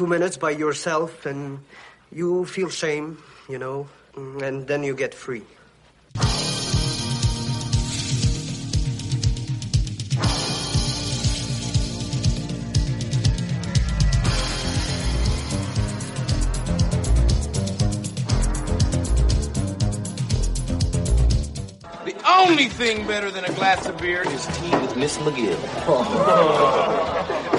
Two minutes by yourself and you feel shame, you know, mm, and then you get free. The only thing better than a glass of beer is tea with Miss McGill.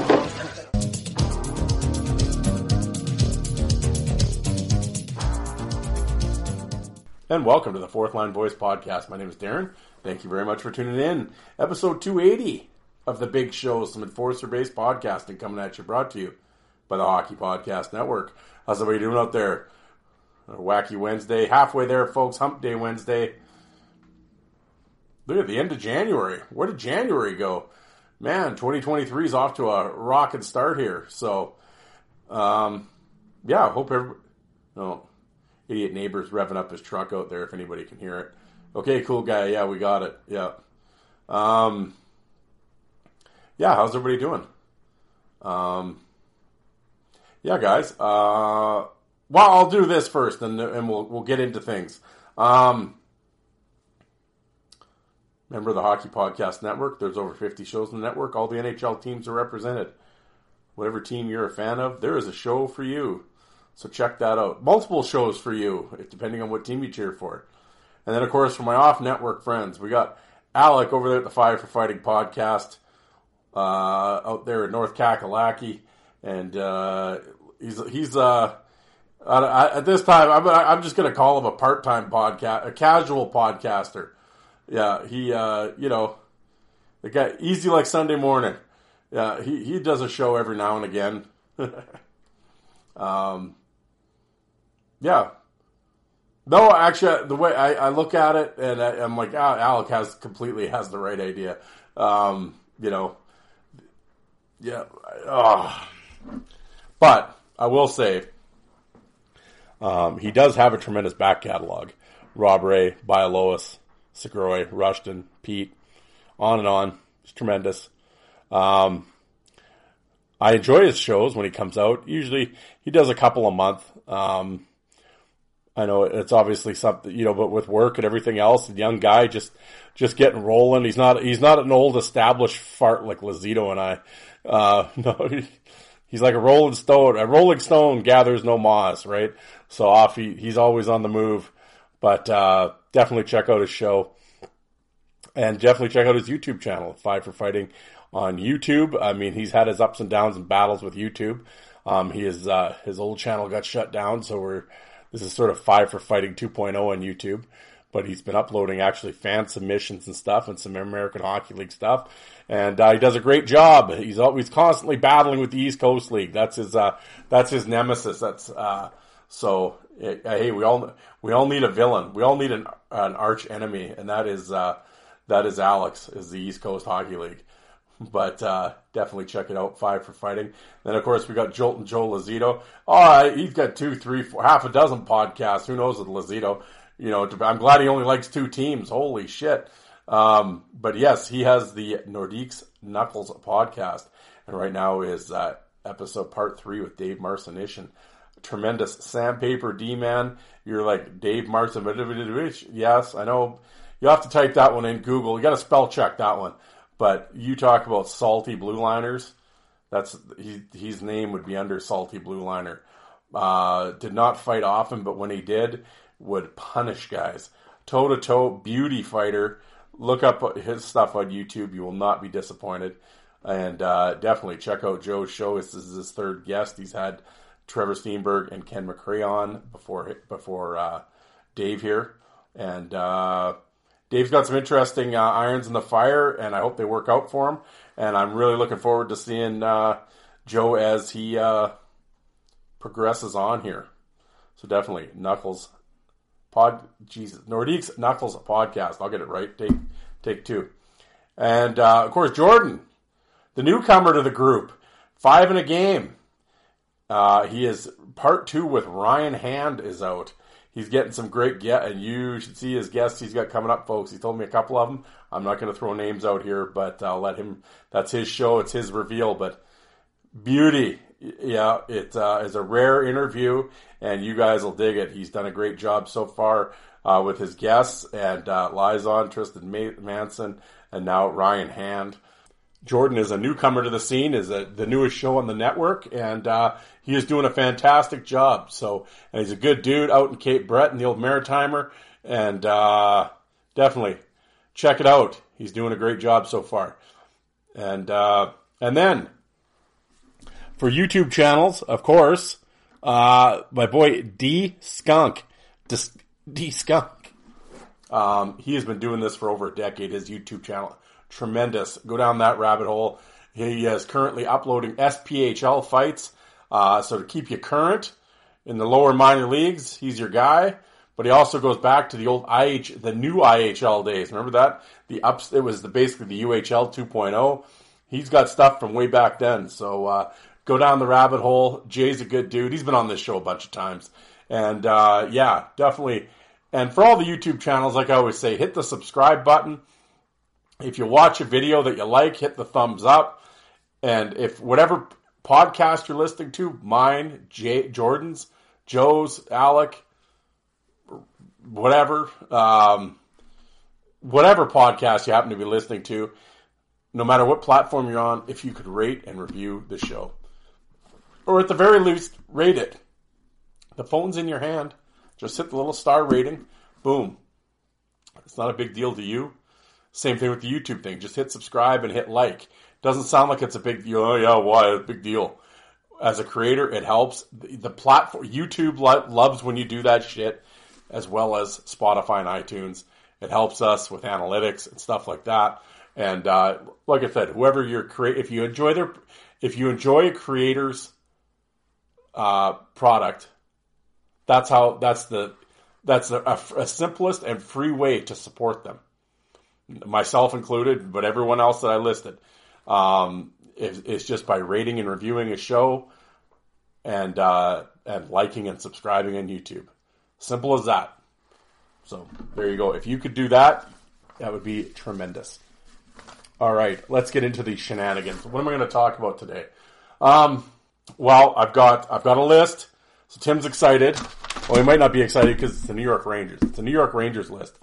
And welcome to the Fourth Line Voice Podcast. My name is Darren. Thank you very much for tuning in. Episode 280 of the Big Show, some enforcer based podcasting coming at you, brought to you by the Hockey Podcast Network. How's everybody doing out there? A wacky Wednesday, halfway there, folks. Hump Day Wednesday. Look at the end of January. Where did January go? Man, 2023 is off to a rocking start here. So, um, yeah, I hope every no idiot neighbor's revving up his truck out there if anybody can hear it. Okay, cool guy. Yeah, we got it. Yeah. Um, yeah, how's everybody doing? Um, yeah, guys. Uh, well, I'll do this first, and and we'll we'll get into things. Um, member of the Hockey Podcast Network. There's over 50 shows in the network. All the NHL teams are represented. Whatever team you're a fan of, there is a show for you. So check that out. Multiple shows for you, depending on what team you cheer for. And then, of course, for my off-network friends, we got Alec over there at the Five for Fighting podcast uh, out there in North Kakalaki, and uh, he's he's uh, at, this time I'm I'm just gonna call him a part-time podcast, a casual podcaster. Yeah, he uh, you know the guy easy like Sunday morning. Yeah, he he does a show every now and again. um, yeah. No, actually, the way I, I look at it, and I, am like, ah, Alec has completely has the right idea. Um, you know, yeah. Oh. But I will say, um, he does have a tremendous back catalog. Rob Ray, Bialowas, Segroy, Rushton, Peat, on and on. It's tremendous. Um, I enjoy his shows when he comes out. Usually, he does a couple a month. Um, I know it's obviously something, you know, but with work and everything else, the young guy just, just getting rolling. He's not, he's not an old established fart like Lazito and I. Uh, no, he, he's like a rolling stone. A rolling stone gathers no moss, right? So off, he, he's always on the move. But, uh, definitely check out his show. And definitely check out his YouTube channel, Five for Fighting on YouTube. I mean, he's had his ups and downs and battles with YouTube. Um, he is, uh, his old channel got shut down, so we're, this is sort of Five for Fighting 2.0 on YouTube, but he's been uploading actually fan submissions and stuff and some American Hockey League stuff. And uh, he does a great job. He's always constantly battling with the East Coast League. That's his uh, that's his nemesis. That's uh, so. Uh, hey, we all we all need a villain. We all need an an arch enemy, and that is uh, that is Alex. Is the East Coast Hockey League. But uh, definitely check it out. Five for fighting. Then of course we got Jolt and Joe Lazito. All right, he's got two, three, four, half a dozen podcasts. Who knows with Lazito? You know, I'm glad he only likes two teams. Holy shit! Um, but yes, he has the Nordiques Knuckles podcast, and right now is uh, episode part three with Dave Marcinyshyn. tremendous sandpaper D man. You're like Dave Martin. Yes, I know. You have to type that one in Google. You got to spell check that one. But you talk about salty blue liners. That's he, his name would be under salty blue liner. Uh, did not fight often, but when he did, would punish guys. Toe to toe beauty fighter. Look up his stuff on YouTube. You will not be disappointed. And uh, definitely check out Joe's show. This is his third guest. He's had Trevor Stienburg and Ken McRae on before before uh, Dave here, and uh, Dave's got some interesting uh, irons in the fire, and I hope they work out for him. And I'm really looking forward to seeing uh, Joe as he uh, progresses on here. So definitely Knuckles pod Jesus Nordiques Knuckles podcast. I'll get it right. Take take two, and uh, of course Jordan, the newcomer to the group, five in a game. Uh, he is part two with Ryan Hand is out. He's getting some great get, and you should see his guests he's got coming up, folks. He told me a couple of them. I'm not going to throw names out here, but I'll let him. That's his show. It's his reveal. But beauty, yeah, it uh, is a rare interview, and you guys will dig it. He's done a great job so far uh, with his guests, and uh, Liza, Tristan Manson, and now Ryan Hand. Jordan is a newcomer to the scene, is a, the newest show on the network, and uh, he is doing a fantastic job. So, and he's a good dude out in Cape Breton, the old Maritimer, and uh, definitely check it out. He's doing a great job so far. And uh, and then for YouTube channels, of course, uh, my boy D Skunk, D Skunk. Um, he has been doing this for over a decade. His YouTube channel tremendous. Go down that rabbit hole. He is currently uploading SPHL fights. Uh, so to keep you current in the lower minor leagues, he's your guy. But he also goes back to the old IH, the new IHL days. Remember that? The ups, it was the, basically the UHL 2.0. He's got stuff from way back then. So uh, go down the rabbit hole. Jay's a good dude. He's been on this show a bunch of times. And uh, yeah, definitely. And for all the YouTube channels, like I always say, hit the subscribe button if you watch a video that you like, hit the thumbs up. And if whatever podcast you're listening to, mine, Jay, Jordan's, Joe's, Alec, whatever, um, whatever podcast you happen to be listening to, no matter what platform you're on, if you could rate and review the show. Or at the very least, rate it. The phone's in your hand. Just hit the little star rating. Boom. It's not a big deal to you. Same thing with the YouTube thing. Just hit subscribe and hit like. Doesn't sound like it's a big deal. Oh yeah, why? a big deal. As a creator, it helps. The, the platform YouTube lo- loves when you do that shit, as well as Spotify and iTunes. It helps us with analytics and stuff like that. And uh, like I said, whoever you're create, if you enjoy their, if you enjoy a creator's uh, product, that's how that's the that's a, a, a simplest and free way to support them myself included, but everyone else that I listed. Um, it's just by rating and reviewing a show and uh, and liking and subscribing on YouTube. Simple as that. So there you go. If you could do that, that would be tremendous. All right, let's get into the shenanigans. What am I going to talk about today? Um, well, I've got I've got a list. So Tim's excited. Well, he might not be excited because it's the New York Rangers. It's the New York Rangers list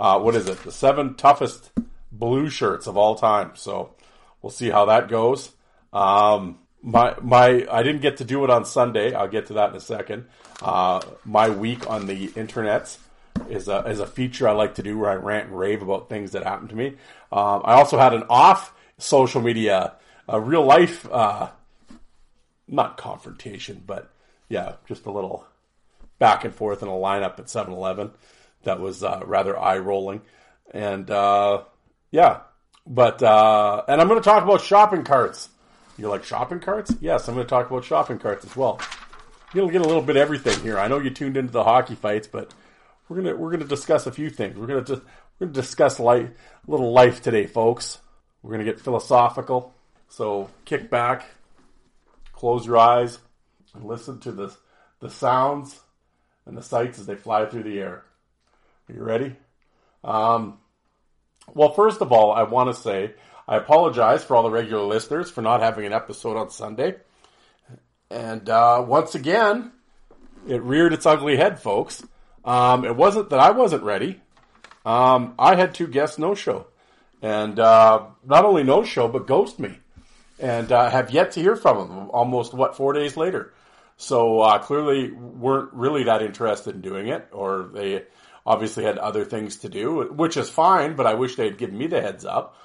uh, what is it? The seven toughest blue shirts of all time. So we'll see how that goes. Um, my my I didn't get to do it on Sunday. I'll get to that in a second. Uh, my week on the internet is a is a feature I like to do where I rant and rave about things that happened to me. Um, I also had an off social media, a real life, uh, not confrontation, but yeah, just a little back and forth in a lineup at 7-Eleven that was uh, rather eye rolling. And uh, yeah, but uh, and I'm going to talk about shopping carts. You like shopping carts? Yes, I'm going to talk about shopping carts as well. You'll get a little bit everything here. I know you tuned into the hockey fights, but we're gonna we're gonna discuss a few things. We're gonna just we're gonna discuss life, little life today, folks. We're gonna get philosophical. So kick back, close your eyes, and listen to the the sounds and the sights as they fly through the air. Are you ready? Um, well, first of all, I want to say I apologize for all the regular listeners for not having an episode on Sunday. And uh, once again, it reared its ugly head, folks. Um, it wasn't that I wasn't ready. Um, I had two guests no show, and uh, not only no show but ghost me, and uh, have yet to hear from them. Almost what four days later, so uh, clearly weren't really that interested in doing it, or they obviously had other things to do, which is fine. But I wish they had given me the heads up.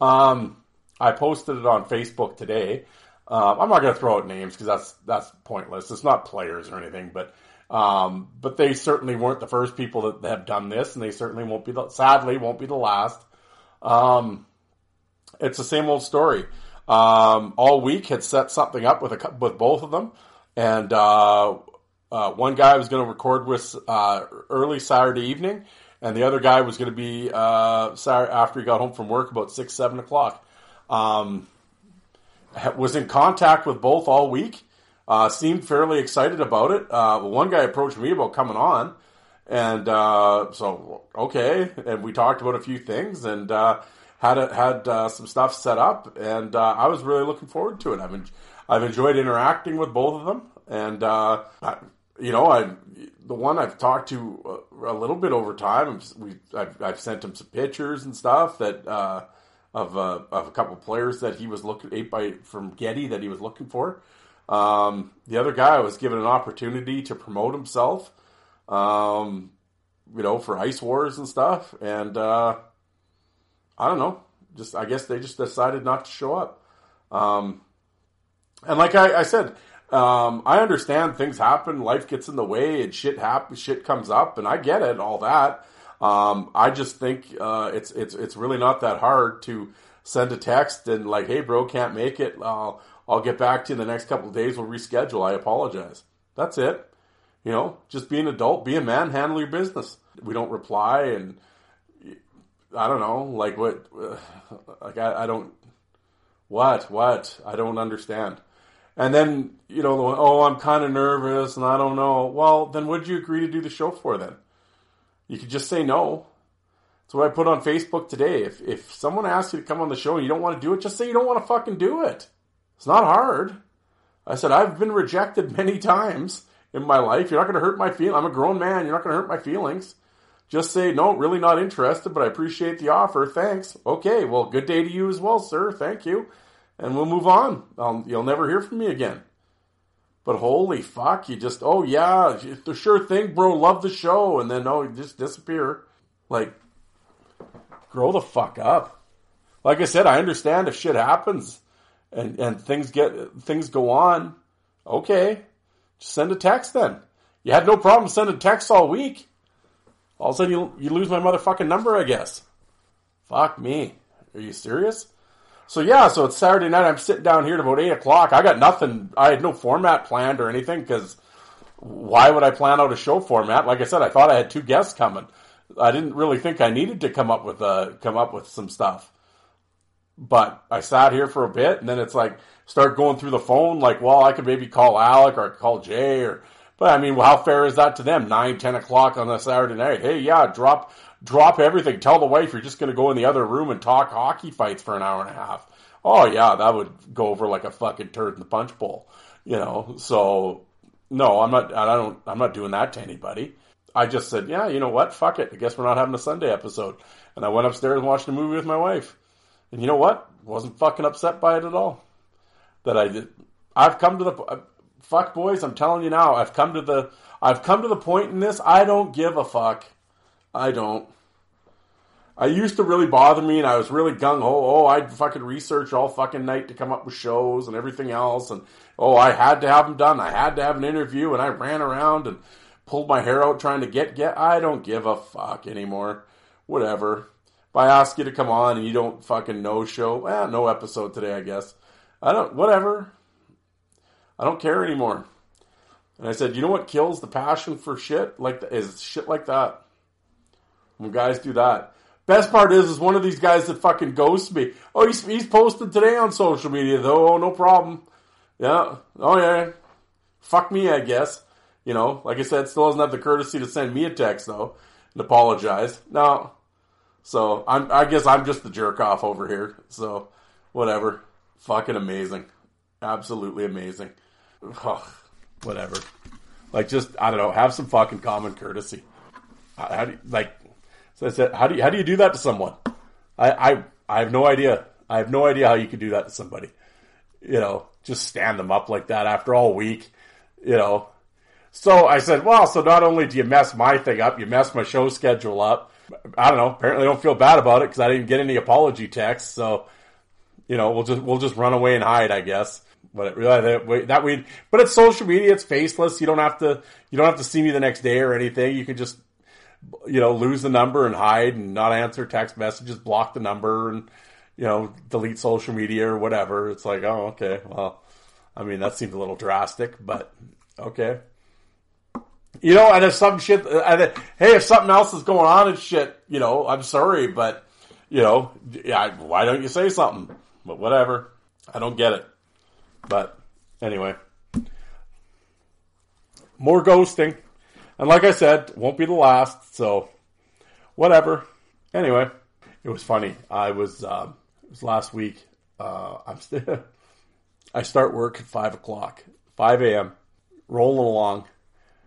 Um, I posted it on Facebook today. Um, I'm not going to throw out names because that's that's pointless. It's not players or anything, but um, but they certainly weren't the first people that have done this, and they certainly won't be the sadly won't be the last. Um, it's the same old story. Um, all week had set something up with a with both of them, and uh, uh, one guy was going to record with uh, early Saturday evening, and the other guy was going to be uh, Saturday after he got home from work about six seven o'clock. Um, was in contact with both all week. Uh, seemed fairly excited about it. Uh, one guy approached me about coming on, and uh, so okay, and we talked about a few things and had a, had some stuff set up, and I was really looking forward to it. I've en- I've enjoyed interacting with both of them, and you know, I the one I've talked to a, a little bit over time. We I've, I've, sent him some pictures and stuff that of uh, of a couple of players that he was looking eight by from Getty that he was looking for. Um, the other guy was given an opportunity to promote himself, um, you know, for Ice Wars and stuff, and uh, I don't know. Just I guess they just decided not to show up. Um, and like I, I said, um, I understand things happen, life gets in the way, and shit happens, shit comes up, and I get it, all that. Um, I just think uh, it's it's it's really not that hard to send a text and like, hey, bro, can't make it. I'll I'll get back to you in the next couple days. We'll reschedule. I apologize. That's it. You know, just be an adult, be a man, handle your business. We don't reply, and I don't know, like what, like I, I don't, what, what, I don't understand. And then you know, oh, I'm kind of nervous, and I don't know. Well, then what did you agree to do the show for then? You could just say no. That's what I put on Facebook today. If if someone asks you to come on the show and you don't want to do it, just say you don't want to fucking do it. It's not hard. I said I've been rejected many times in my life. You're not going to hurt my feelings. I'm a grown man. You're not going to hurt my feelings. Just say no, really not interested, but I appreciate the offer. Thanks. Okay, well, good day to you as well, sir. Thank you, and we'll move on. I'll, you'll never hear from me again. But holy fuck, you just oh yeah, the sure thing, bro. Love the show, and then oh, you just disappear. Like, grow the fuck up. Like I said, I understand if shit happens and and things get things go on. Okay, just send a text then. You had no problem sending texts all week. All of a sudden, you you lose my motherfucking number, I guess. Fuck me. Are you serious? So yeah, so it's Saturday night. I'm sitting down here at about eight o'clock. I got nothing. I had no format planned or anything because why would I plan out a show format? Like I said, I thought I had two guests coming. I didn't really think I needed to come up with uh come up with some stuff. But I sat here for a bit, and then it's like start going through the phone. Like, well, I could maybe call Alec or I could call Jay, or but I mean, well, how fair is that to them? Nine, ten o'clock on a Saturday night. Hey, yeah, drop drop everything. Tell the wife you're just going to go in the other room and talk hockey fights for an hour and a half. Oh yeah, that would go over like a fucking turd in the punch bowl, you know. So no, I'm not. I don't. I'm not doing that to anybody. I just said, yeah, you know what? Fuck it. I guess we're not having a Sunday episode. And I went upstairs and watched a movie with my wife. And you know what? Wasn't fucking upset by it at all. That I did. I've come to the uh, fuck boys. I'm telling you now. I've come to the. I've come to the point in this. I don't give a fuck. I don't. I used to really bother me, and I was really gung ho. Oh, I'd fucking research all fucking night to come up with shows and everything else, and oh, I had to have them done. I had to have an interview, and I ran around and pulled my hair out trying to get get. I don't give a fuck anymore. Whatever. If I ask you to come on and you don't fucking no show, well, no episode today, I guess. I don't. Whatever. I don't care anymore. And I said, you know what kills the passion for shit like is shit like that. When guys do that. Best part is, is one of these guys that fucking ghosts me. Oh, he's, he's posted today on social media though. Oh, no problem. Yeah. Oh yeah. Fuck me, I guess. You know, like I said, still doesn't have the courtesy to send me a text though and apologize. No. So I'm, I guess I'm just the jerk off over here. So whatever. Fucking amazing. Absolutely amazing. Oh, whatever. Like, just I don't know, have some fucking common courtesy. Like? So I said, how do you how do you do that to someone? I I I have no idea. I have no idea how you could do that to somebody. You know, just stand them up like that after all week. You know. So I said, well, so not only do you mess my thing up, you mess my show schedule up. I don't know. Apparently, I don't feel bad about it because I didn't get any apology texts. So, you know, we'll just we'll just run away and hide, I guess. But really, that, that we, but it's social media. It's faceless. You don't have to you don't have to see me the next day or anything. You can just you know lose the number and hide and not answer text messages, block the number, and you know delete social media or whatever. It's like, oh, okay, well, I mean that seems a little drastic, but okay. You know, and if some shit, and hey, if something else is going on and shit, you know, I'm sorry, but you know, yeah, why don't you say something? But whatever, I don't get it. But anyway, more ghosting, and like I said, won't be the last. So whatever. Anyway, it was funny. I was um, it was last week. Uh, I'm still. I start work at five o'clock, five a.m. Rolling along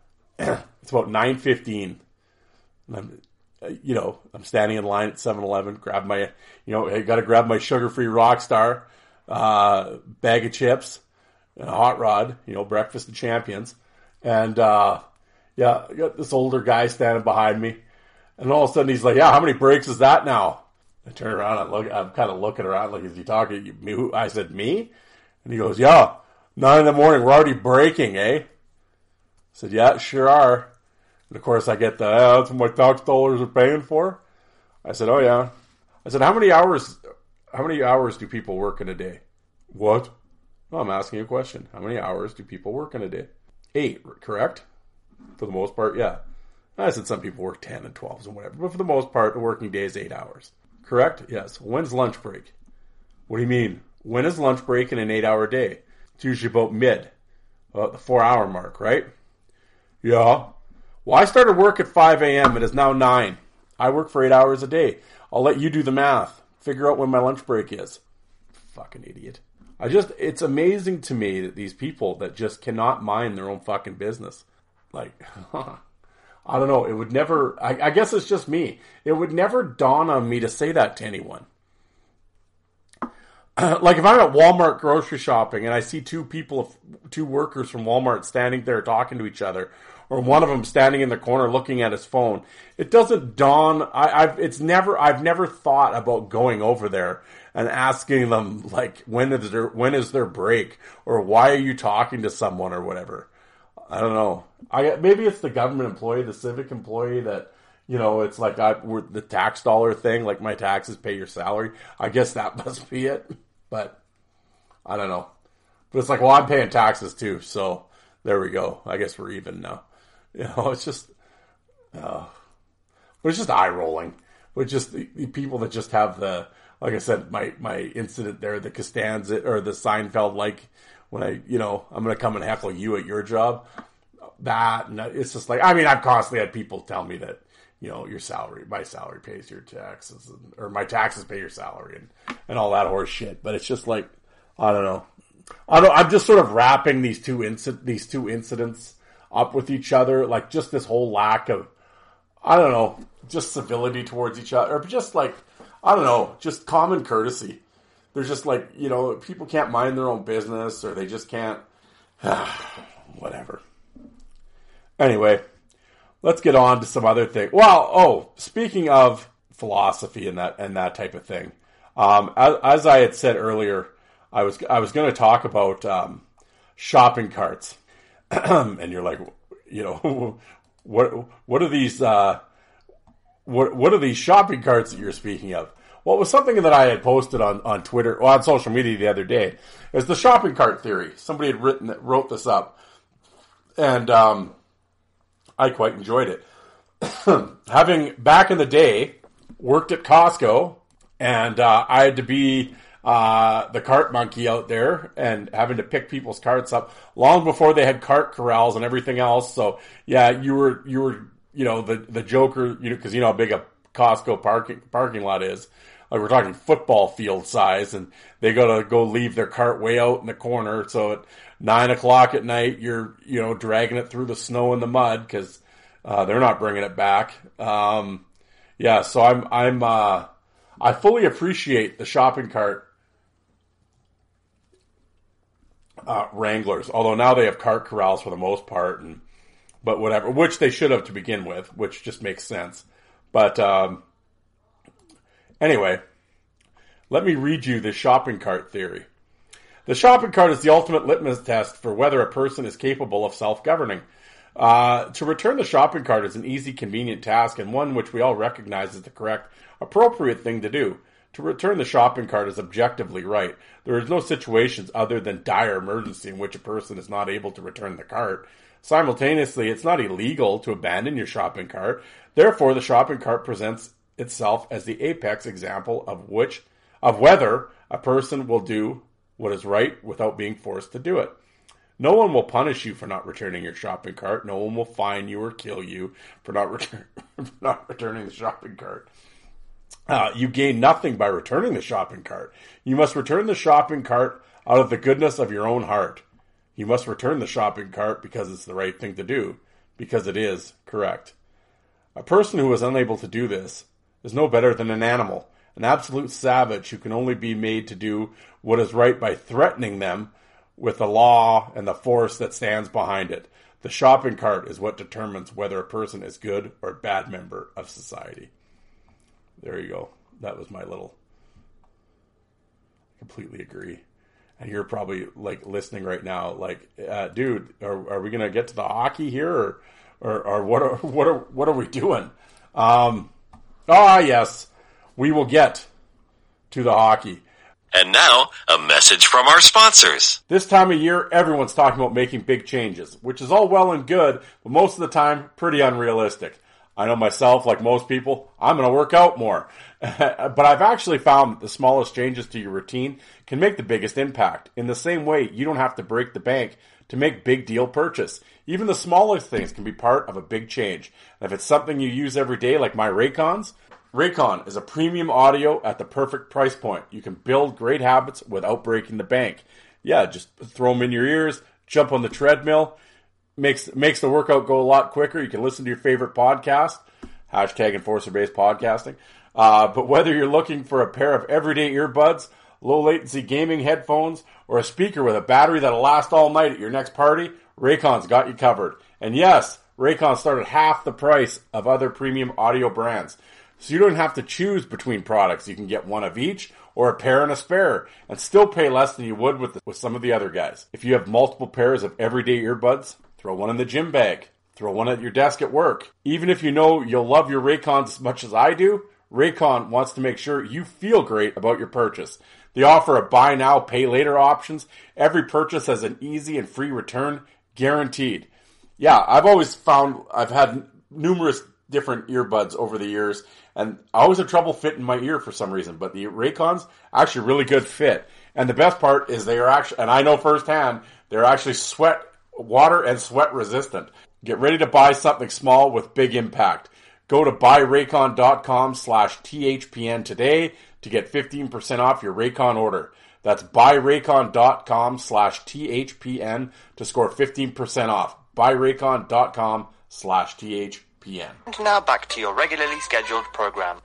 it's about nine fifteen. I'm, uh, you know, I'm standing in line at 7-Eleven, grab my, you know, I got to grab my sugar-free Rockstar uh, bag of chips and a hot rod, you know, breakfast of champions, and uh, yeah, I got this older guy standing behind me, and all of a sudden he's like, "Yeah, how many breaks is that now?" I turn around, I look, I'm kind of looking around, like, "Is he talking to me?" I said, "Me," and he goes, "Yeah, nine in the morning, we're already breaking, eh?" I said, "Yeah, sure are." And of course, I get the oh, that's what my tax dollars are paying for. I said, "Oh yeah." I said, "How many hours? How many hours do people work in a day?" What? Well, I'm asking you a question. How many hours do people work in a day? Eight, correct? For the most part, yeah. I said some people work ten and twelves and whatever, but for the most part, the working day is eight hours. Correct? Yes. When's lunch break? What do you mean? When is lunch break in an eight-hour day? It's usually about mid, about the four-hour mark, right? Yeah. Well, I started work at 5 a.m. It is now 9. I work for eight hours a day. I'll let you do the math. Figure out when my lunch break is. Fucking idiot. I just, it's amazing to me that these people that just cannot mind their own fucking business. Like, I don't know. It would never, I, I guess it's just me. It would never dawn on me to say that to anyone. like if I'm at Walmart grocery shopping and I see two people, two workers from Walmart standing there talking to each other, or one of them standing in the corner looking at his phone, it doesn't dawn. I, have it's never. I've never thought about going over there and asking them like when is their when is their break or why are you talking to someone or whatever. I don't know. I maybe it's the government employee, the civic employee that you know, it's like I, we're the tax dollar thing, like my taxes pay your salary. I guess that must be it, but I don't know. But it's like, well, I'm paying taxes too, so there we go. I guess we're even now. You know, it's just, uh, but it's just eye rolling. But just the, the, people that just have the, like I said, my my incident there, the Costanza or the Seinfeld, like when I, you know, I'm gonna come and heckle you at your job. That and it's just like, I mean, I've constantly had people tell me that you know, your salary, my salary pays your taxes, and, or my taxes pay your salary, and and all that horse shit. But it's just like, I don't know, I don't. I'm just sort of wrapping these two inci- these two incidents up with each other, like just this whole lack of, I don't know, just civility towards each other, or just like, I don't know, just common courtesy. There's just like, you know, people can't mind their own business, or they just can't, whatever. Anyway, let's get on to some other thing. Well, oh, speaking of philosophy and that and that type of thing, um, as, as, I had said earlier, I was I was going to talk about um, shopping carts, and you're like, you know, what what are these uh, what what are these shopping carts that you're speaking of? Well, it was something that I had posted on, on Twitter or on social media the other day. Is the shopping cart theory? Somebody had written wrote this up, and um, I quite enjoyed it. Having back in the day worked at Costco, and uh, I had to be uh, the cart monkey out there and having to pick people's carts up long before they had cart corrals and everything else. So yeah, you were you were you know the the Joker, you know, because you know how big a Costco parking parking lot is. Like we're talking football field size, and they got to go leave their cart way out in the corner. So at nine o'clock at night, you're you know dragging it through the snow and the mud because uh, they're not bringing it back. Um, yeah, so I'm I'm uh, I fully appreciate the shopping cart uh, Wranglers, although now they have cart corrals for the most part, and but whatever, which they should have to begin with, which just makes sense. But um, anyway, let me read you the shopping cart theory. The shopping cart is the ultimate litmus test for whether a person is capable of self governing. Uh, to return the shopping cart is an easy, convenient task and one which we all recognize as the correct, appropriate thing to do. To return the shopping cart is objectively right. There is no situations other than dire emergency in which a person is not able to return the cart. Simultaneously, it's not illegal to abandon your shopping cart. Therefore, the shopping cart presents itself as the apex example of which of whether a person will do what is right without being forced to do it. No one will punish you for not returning your shopping cart. No one will fine you or kill you for not, return, for not returning the shopping cart. Uh, you gain nothing by returning the shopping cart. You must return the shopping cart out of the goodness of your own heart. You must return the shopping cart because it's the right thing to do, because it is correct. A person who is unable to do this is no better than an animal, an absolute savage who can only be made to do what is right by threatening them with the law and the force that stands behind it. The shopping cart is what determines whether a person is good or bad member of society. There you go. That was my little. Completely agree. And you're probably like listening right now, like, uh, dude, are, are we gonna get to the hockey here, or, or, or what are what are what are we doing? Um, ah, yes, we will get to the hockey. And now, a message from our sponsors. This time of year, everyone's talking about making big changes, which is all well and good, but most of the time, pretty unrealistic. I know myself, like most people, I'm going to work out more. but I've actually found that the smallest changes to your routine can make the biggest impact. In the same way, you don't have to break the bank to make big deal purchase. Even the smallest things can be part of a big change. And if it's something you use every day, like my Raycons, Raycon is a premium audio at the perfect price point. You can build great habits without breaking the bank. Yeah, just throw them in your ears, jump on the treadmill. Makes makes the workout go a lot quicker. You can listen to your favorite podcast, hashtag enforcer based podcasting. Uh, but whether you're looking for a pair of everyday earbuds, low latency gaming headphones, or a speaker with a battery that'll last all night at your next party, Raycon's got you covered. And yes, Raycon started half the price of other premium audio brands. So you don't have to choose between products. You can get one of each or a pair and a spare and still pay less than you would with, the, with some of the other guys. If you have multiple pairs of everyday earbuds, throw one in the gym bag, throw one at your desk at work. Even if you know you'll love your Raycons as much as I do, Raycon wants to make sure you feel great about your purchase. They offer a buy now, pay later options. Every purchase has an easy and free return guaranteed. Yeah, I've always found I've had numerous different earbuds over the years and I always have trouble fitting my ear for some reason, but the Raycons actually really good fit. And the best part is they are actually, and I know firsthand, they're actually sweat, water and sweat resistant. Get ready to buy something small with big impact. Go to buyraycon.com slash THPN today to get 15% off your Raycon order. That's buyraycon.com slash THPN to score 15% off. Buyraycon.com slash THPN. And now back to your regularly scheduled program.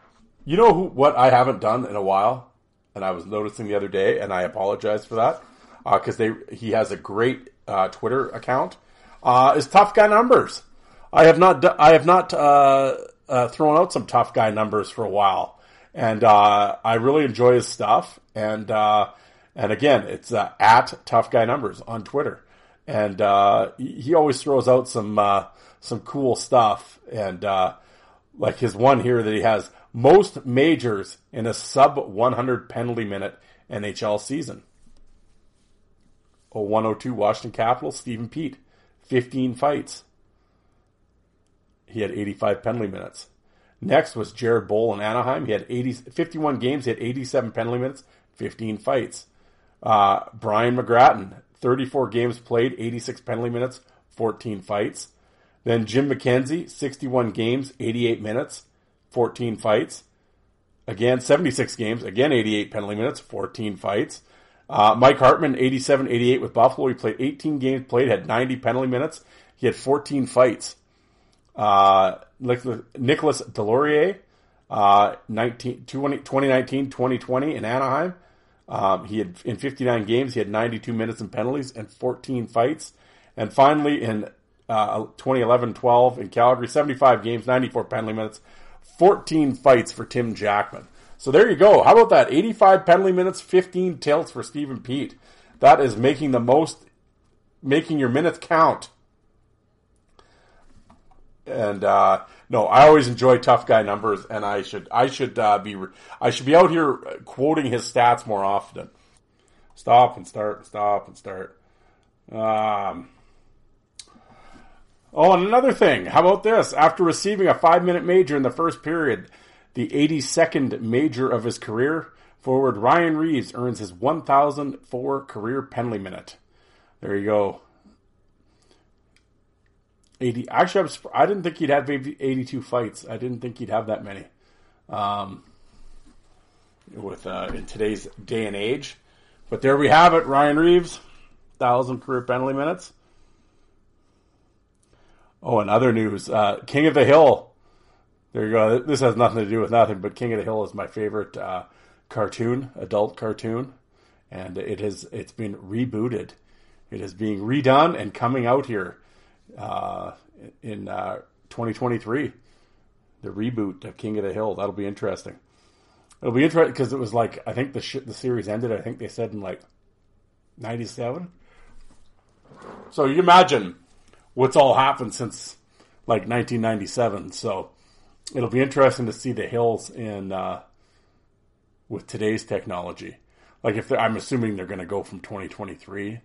You know who, what I haven't done in a while, and I was noticing the other day, and I apologize for that, because uh, they he has a great uh, Twitter account. Uh, is Tough Guy Numbers. I have not I have not uh, uh, thrown out some Tough Guy Numbers for a while, and uh, I really enjoy his stuff. And uh, and again, it's uh, at Tough Guy Numbers on Twitter, and uh, he always throws out some some cool stuff. And like his one here that he has most majors in a sub 100 penalty minute NHL season. Oh, 102 Washington Capitals, Stephen Peat, 15 fights. He had 85 penalty minutes. Next was Jared Boll in Anaheim. He had 80, 51 games, he had 87 penalty minutes, 15 fights. Uh, Brian McGrattan, 34 games played, 86 penalty minutes, 14 fights. Then Jim McKenzie, 61 games, 88 minutes, 14 fights. again, 76 games, again, 88 penalty minutes, 14 fights. Uh, Mike Hartman, 87 88 with Buffalo. He played 18 games played, had 90 penalty minutes. He had 14 fights. Uh, Nicolas Deslauriers, uh, 19, 2019 2020 in Anaheim. Um, he had in 59 games, he had 92 minutes and penalties and 14 fights. And finally, in uh, 2011-12 in Calgary, 75 games, 94 penalty minutes, 14 fights for Tim Jackman. So there you go. How about that? 85 penalty minutes, 15 tilts for Stephen Peat. That is making the most, making your minutes count. And uh, no, I always enjoy tough guy numbers, and I should I should uh, be I should be out here quoting his stats more often. Stop and start, stop and start. Um, oh, and another thing. How about this? After receiving a five minute major in the first period, the 82nd major of his career, forward Ryan Reaves earns his 1004 career penalty minute. There you go. 80. Actually, I, was, I didn't think he'd have 82 fights. I didn't think he'd have that many. Um, with uh, in today's day and age, but there we have it. Ryan Reaves, thousand career penalty minutes. Oh, and other news: uh, King of the Hill. There you go. This has nothing to do with nothing, but King of the Hill is my favorite uh, cartoon, adult cartoon, and it has it's been rebooted. It is being redone and coming out here uh, in uh, 2023. The reboot of King of the Hill. That'll be interesting. It'll be interesting because it was like I think the sh- the series ended. I think they said in like '97. So you imagine what's all happened since like 1997. So it'll be interesting to see the hills in uh, with today's technology. Like if I'm assuming they're going to go from 2023,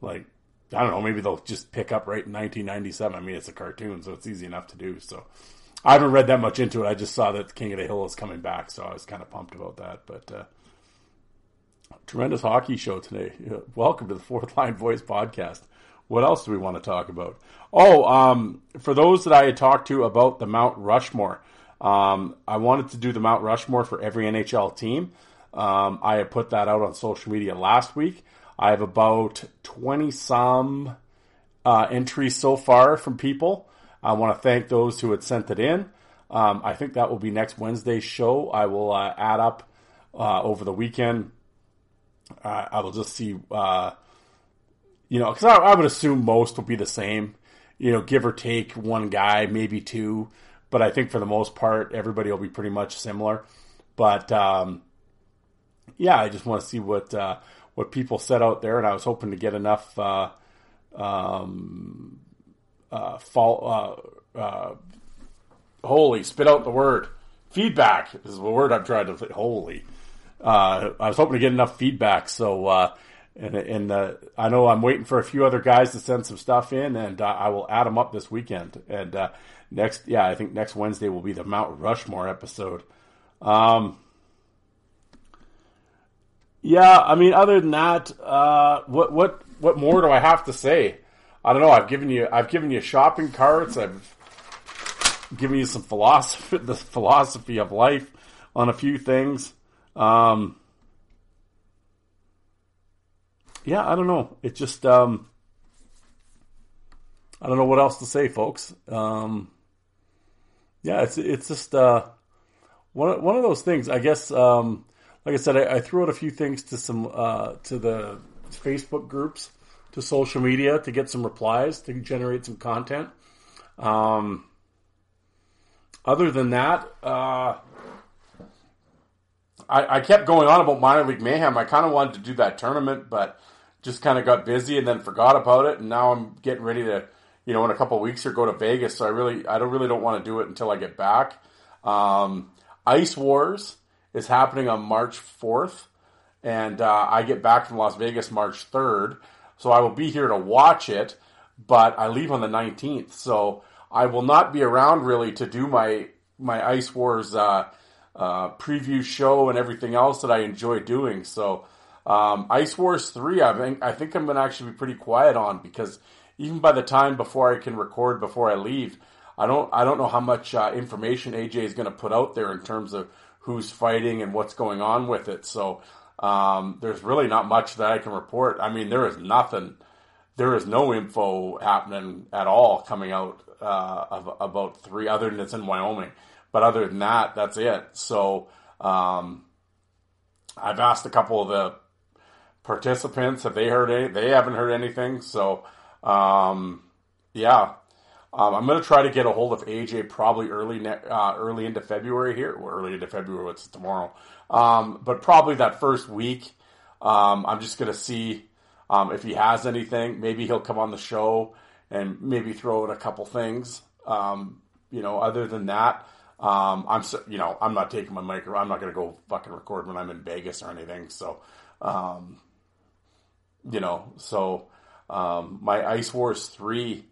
like I don't know, maybe they'll just pick up right in 1997. I mean, it's a cartoon, so it's easy enough to do. So I haven't read that much into it. I just saw that King of the Hill is coming back, so I was kind of pumped about that. But uh, tremendous hockey show today. Welcome to the Fourth Line Voice podcast. What else do we want to talk about? Oh, um, for those that I had talked to about the Mount Rushmore, um, I wanted to do the Mount Rushmore for every NHL team. Um, I had put that out on social media last week. I have about 20 some uh, entries so far from people. I want to thank those who had sent it in. Um, I think that will be next Wednesday's show. I will uh, add up uh, over the weekend. Uh, I will just see, uh, you know, because I, I, would assume most will be the same, you know, give or take one guy, maybe two. But I think for the most part, everybody will be pretty much similar. But um, yeah, I just want to see what uh, what people said out there, and I was hoping to get enough uh, um, uh, fall, uh, uh, holy, spit out the word feedback is the word I'm trying to. Holy, uh, I was hoping to get enough feedback. So, uh, and, and I know I'm waiting for a few other guys to send some stuff in, and I will add them up this weekend. And uh, next, yeah, I think next Wednesday will be the Mount Rushmore episode. Um, yeah, I mean, other than that, uh, what what what more do I have to say? I don't know. I've given you I've given you shopping carts. I've given you some philosophy, the philosophy of life on a few things. Um, yeah, I don't know. It just um, I don't know what else to say, folks. Um, yeah, it's it's just uh, one one of those things. I guess um, like I said, I, I threw out a few things to some uh, to the Facebook groups, to social media to get some replies to generate some content. Um, other than that, uh, I, I kept going on about minor league mayhem. I kind of wanted to do that tournament, but just kind of got busy and then forgot about it. And now I'm getting ready to, you know, in a couple weeks or go to Vegas. So I really, I don't really don't want to do it until I get back. Um, Ice Wars is happening on March 4th, and uh, I get back from Las Vegas March 3rd. So I will be here to watch it, but I leave on the 19th. So I will not be around really to do my my Ice Wars uh, uh, preview show and everything else that I enjoy doing. So um, Ice Wars 3, I think, I think I'm going to actually be pretty quiet on because even by the time before I can record, before I leave, I don't I don't know how much uh, information AJ is going to put out there in terms of who's fighting and what's going on with it. So um, there's really not much that I can report. I mean, there is nothing, there is no info happening at all coming out uh, of, about three, other than it's in Wyoming. But other than that, that's it. So um, I've asked a couple of the participants if they heard any, they haven't heard anything. So um, yeah, um, I'm going to try to get a hold of AJ probably early ne- uh, early into February here. Well, early into February, it's tomorrow. Um, but probably that first week, um, I'm just going to see um, if he has anything. Maybe he'll come on the show and maybe throw in a couple things. Um, you know, other than that, um, I'm so, you know I'm not taking my micro. I'm not going to go fucking record when I'm in Vegas or anything. So, you know, so my Ice Wars three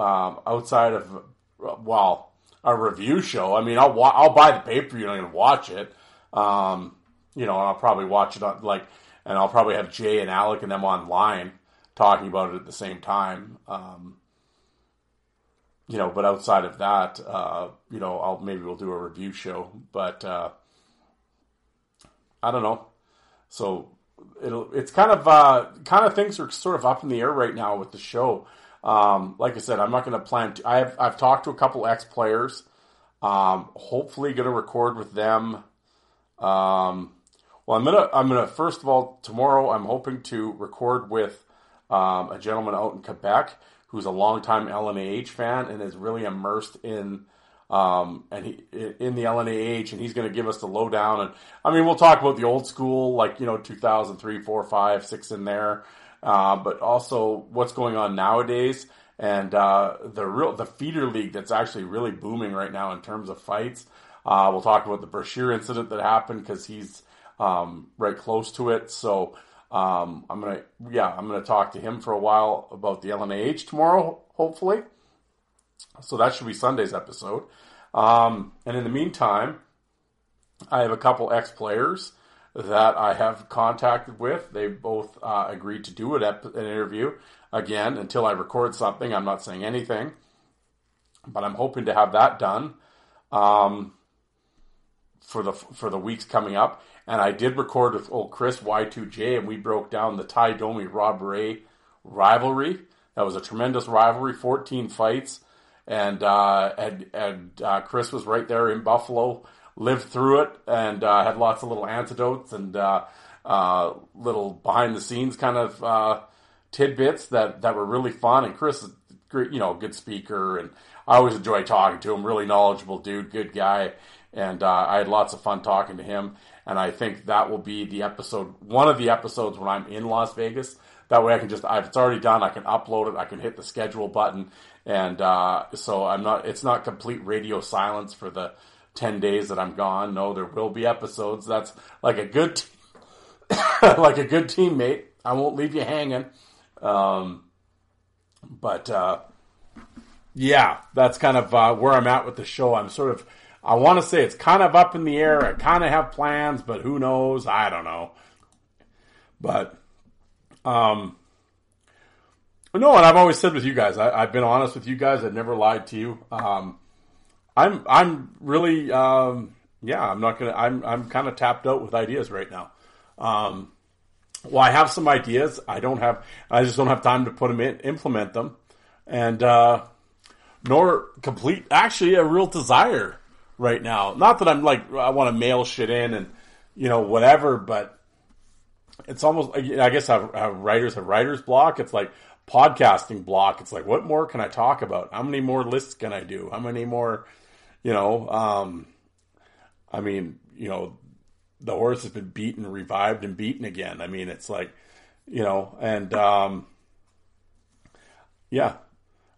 um, outside of well a review show. I mean, I'll wa- I'll buy the pay per view and watch it. Um, you know, I'll probably watch it on like, and I'll probably have Jay and Alec and them online talking about it at the same time. Um, you know, but outside of that, uh, you know, I'll maybe we'll do a review show, but uh, I don't know. So it'll it's kind of uh, kind of things are sort of up in the air right now with the show. Um, like I said, I'm not going to plan. To, I have I've talked to a couple ex players. Um, hopefully, going to record with them. Um, well, I'm gonna I'm gonna first of all tomorrow. I'm hoping to record with um, a gentleman out in Quebec who's a longtime LNAH fan and is really immersed in um, and he in the LNAH, and he's going to give us the lowdown. And I mean, we'll talk about the old school, like you know, 2003, 4, 5, 6 in there uh, but also what's going on nowadays and uh, the real the feeder league that's actually really booming right now in terms of fights. Uh, we'll talk about the Brashear incident that happened because he's um, right close to it. So um, I'm gonna yeah I'm gonna talk to him for a while about the LNAH tomorrow, hopefully. So that should be Sunday's episode. Um, and in the meantime, I have a couple ex players that I have contacted with. They both uh, agreed to do an, ep- an interview. Again, until I record something, I'm not saying anything, but I'm hoping to have that done um, for the for the weeks coming up. And I did record with old Chris Y2J, and we broke down the Ty Domi Rob Ray rivalry. That was a tremendous rivalry, 14 fights, and uh, and, and uh, Chris was right there in Buffalo lived through it and uh, had lots of little antidotes and uh, uh, little behind the scenes kind of uh, tidbits that, that were really fun. And Chris is great, you know, good speaker, and I always enjoy talking to him. Really knowledgeable dude, good guy, and uh, I had lots of fun talking to him. And I think that will be the episode, one of the episodes when I'm in Las Vegas. That way, I can just, if it's already done, I can upload it. I can hit the schedule button, and uh, so I'm not. It's not complete radio silence for the 10 days that I'm gone. No, there will be episodes. That's like a good, like a good teammate. I won't leave you hanging. Um, but, uh, yeah, that's kind of uh, where I'm at with the show. I'm sort of, I want to say it's kind of up in the air. I kind of have plans, but who knows? I don't know. But, um, no, and I've always said with you guys, I, have been honest with you guys. I've never lied to you. Um, I'm I'm really um, yeah. I'm not gonna. I'm I'm kind of tapped out with ideas right now. Um, well, I have some ideas. I don't have. I just don't have time to put them in, implement them, and uh, nor complete. Actually, a real desire right now. Not that I'm like I want to mail shit in and you know whatever, but it's almost. I guess how writers have writers block. It's like podcasting block. It's like what more can I talk about? How many more lists can I do? How many more? You know, um, I mean, you know, the horse has been beaten, revived, and beaten again. I mean, it's like, you know, and um, yeah,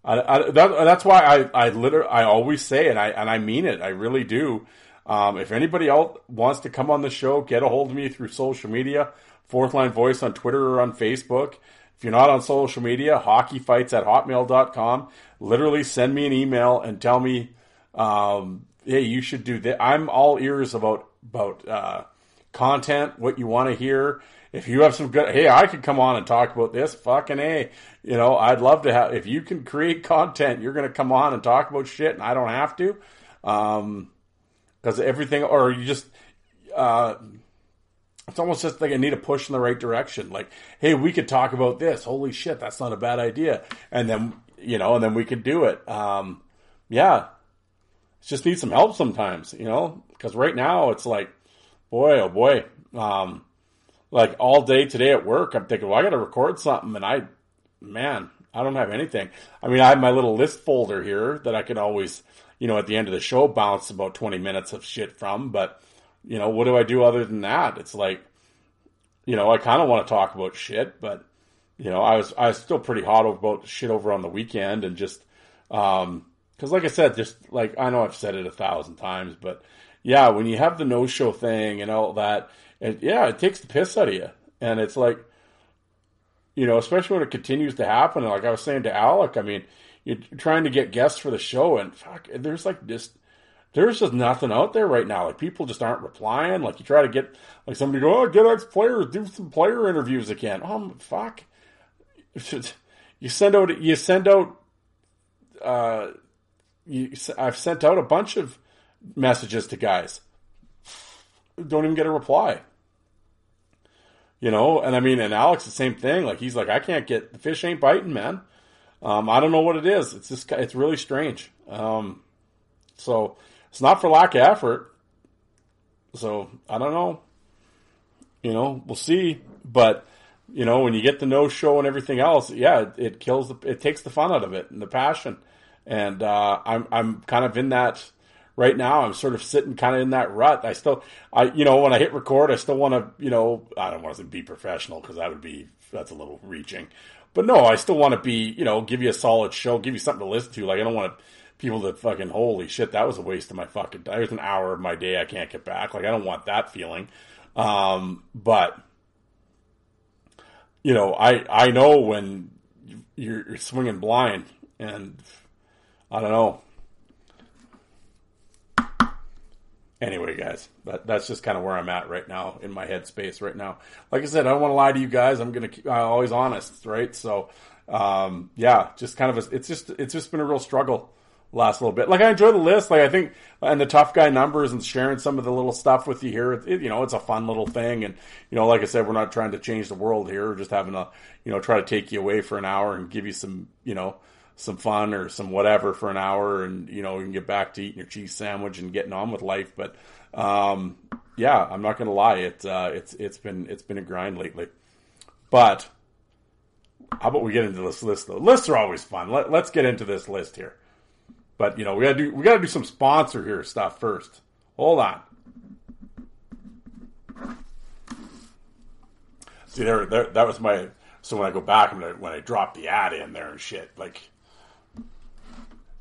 I, I, that, that's why I I literally I always say it, I and I mean it. I really do. Um, if anybody else wants to come on the show, get a hold of me through social media, Fourth Line Voice on Twitter or on Facebook. If you're not on social media, hockeyfights at hotmail.com. Literally send me an email and tell me um, hey, you should do that. I'm all ears about about uh, content, what you want to hear. If you have some good, hey, I could come on and talk about this. Fucking a, you know, I'd love to have. If you can create content, you're going to come on and talk about shit, and I don't have to. Um, because everything, or you just, uh, it's almost just like I need a push in the right direction. Like, hey, we could talk about this. Holy shit, that's not a bad idea. And then you know, and then we could do it. Um, yeah, just need some help sometimes, you know, because right now it's like, boy, oh boy, um, like all day today at work, I'm thinking, well, I got to record something, and I, man, I don't have anything. I mean, I have my little list folder here that I can always, you know, at the end of the show bounce about 20 minutes of shit from, but you know, what do I do other than that? It's like, you know, I kind of want to talk about shit, but you know, I was I was still pretty hot over about shit over on the weekend and just um because like I said, just like I know I've said it a thousand times, but yeah, when you have the no show thing and all that, it, yeah, it takes the piss out of you, and it's like, you know, especially when it continues to happen. like I was saying to Alec, I mean, you're trying to get guests for the show, and fuck, there's like just there's just nothing out there right now. Like people just aren't replying. Like you try to get like somebody go, oh, get ex players, do some player interviews again. Oh fuck, you send out you send out. Uh, you, I've sent out a bunch of messages to guys. Don't even get a reply. You know, and I mean, and Alex the same thing. Like he's like, I can't get the fish ain't biting, man. Um, I don't know what it is. It's just it's really strange. Um, so it's not for lack of effort. So I don't know. You know, we'll see. But you know, when you get the no show and everything else, yeah, it, it, kills the, it takes the fun out of it and the passion. And uh, I'm I'm kind of in that right now. I'm sort of sitting kind of in that rut. I still, I you know, when I hit record, I still want to, you know, I don't want to be professional because that would be that's a little reaching. But no, I still want to be, you know, give you a solid show, give you something to listen to. Like I don't want people to fucking holy shit that was a waste of my fucking there's an hour of my day I can't get back like I don't want that feeling um, but you know I I know when you're, you're swinging blind and I don't know anyway guys that, that's just kind of where I'm at right now in my headspace right now like I said I don't want to lie to you guys I'm gonna keep, I'm always honest right so um, yeah just kind of a, it's just it's just been a real struggle last little bit. Like I enjoy the list. Like I think and the tough guy numbers and sharing some of the little stuff with you here. It, you know, it's a fun little thing. And you know, like I said, we're not trying to change the world here. We're just having a you know try to take you away for an hour and give you some you know some fun or some whatever for an hour, and you know you can get back to eating your cheese sandwich and getting on with life. But um, yeah, I'm not gonna lie. It uh, it's it's been it's been a grind lately. But how about we get into this list though? Lists are always fun. Let, let's get into this list here. But you know, we gotta do we gotta do some sponsor here stuff first. Hold on. See there, there that was my so when I go back I, when I drop the ad in there and shit, like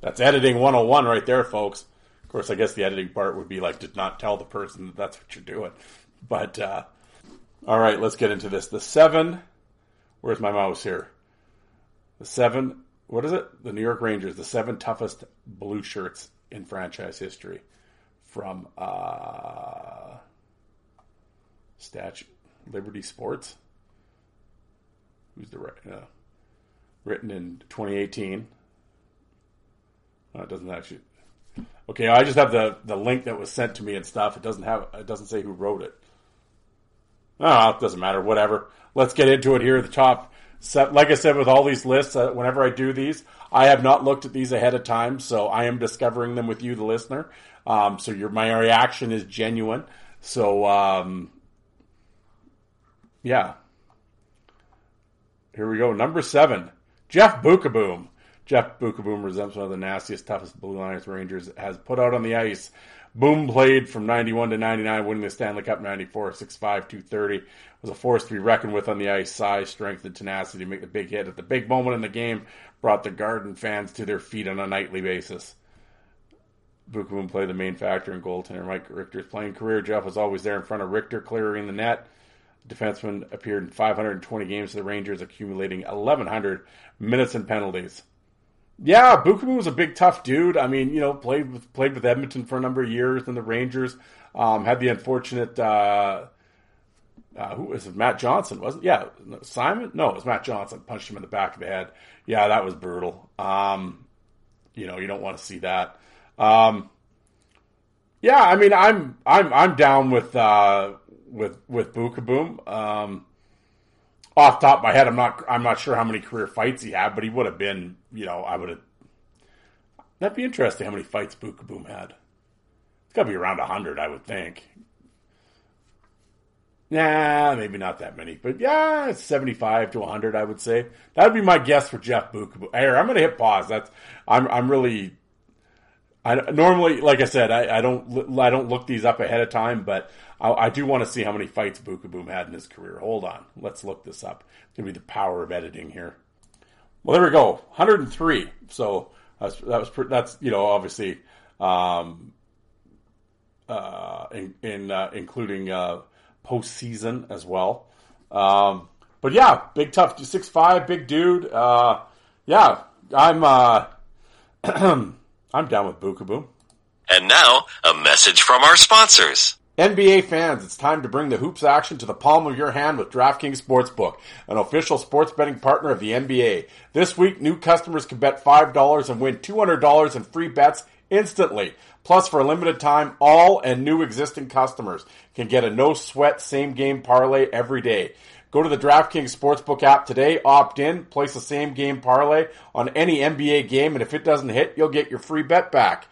that's editing 101 right there, folks. Of course, I guess the editing part would be like to not tell the person that that's what you're doing. But uh, all right, let's get into this. The seven. Where's my mouse here? The seven what is it? The New York Rangers, the seven toughest blue shirts in franchise history, from uh, Statue Liberty Sports. Who's the uh, written in 2018? It doesn't actually. Okay, I just have the the link that was sent to me and stuff. It doesn't have. It doesn't say who wrote it. Oh, it doesn't matter. Whatever. Let's get into it here at the top like I said, with all these lists, uh, whenever I do these, I have not looked at these ahead of time, so I am discovering them with you, the listener. Um, so your my reaction is genuine. So um, yeah, here we go. Number seven, Jeff Beukeboom. Jeff Beukeboom resembles one of the nastiest, toughest Blue Liners Rangers has put out on the ice. Boom played from 91 to 99, winning the Stanley Cup 94, 6'5", 230. Was a force to be reckoned with on the ice. Size, strength, and tenacity to make the big hit at the big moment in the game brought the Garden fans to their feet on a nightly basis. Beukeboom played the main factor in goaltender Mike Richter's playing career. Jeff was always there in front of Richter, clearing the net. The defenseman appeared in 520 games for the Rangers, accumulating 1,100 minutes and penalties. Yeah, Beukeboom was a big, tough dude. I mean, you know, played with played with Edmonton for a number of years, and the Rangers um, had the unfortunate. Uh, uh, who was it? Matt Johnson, wasn't? Yeah, Simon. No, it was Matt Johnson. Punched him in the back of the head. Yeah, that was brutal. Um, you know, you don't want to see that. Um, Yeah, I mean, I'm I'm I'm down with uh, with with Beukeboom. Um, off top of my head, I'm not I'm not sure how many career fights he had, but he would have been, you know, I would have. That'd be interesting. How many fights Beukeboom had? It's got to be around hundred, I would think. Nah, maybe not that many, but yeah, seventy-five to hundred, I would say. That would be my guess for Jeff Beukeboom. Here, I'm going to hit pause. That's I'm I'm really. I normally, like I said, I, I don't I don't look these up ahead of time, but I, I do want to see how many fights Beukeboom had in his career. Hold on, let's look this up. It's to be the power of editing here. Well, there we go, 103. So that's that was that's you know obviously um, uh, in, in uh, including uh, postseason as well. Um, but yeah, big tough six five, big dude. Uh, yeah, I'm uh, I'm down with Beukeboom. And now, a message from our sponsors. NBA fans, it's time to bring the hoops action to the palm of your hand with DraftKings Sportsbook, an official sports betting partner of the NBA. This week, new customers can bet $5 and win $200 in free bets instantly. Plus, for a limited time, all and new existing customers can get a no sweat same game parlay every day. Go to the DraftKings Sportsbook app today, opt in, place a same game parlay on any NBA game, and if it doesn't hit, you'll get your free bet back.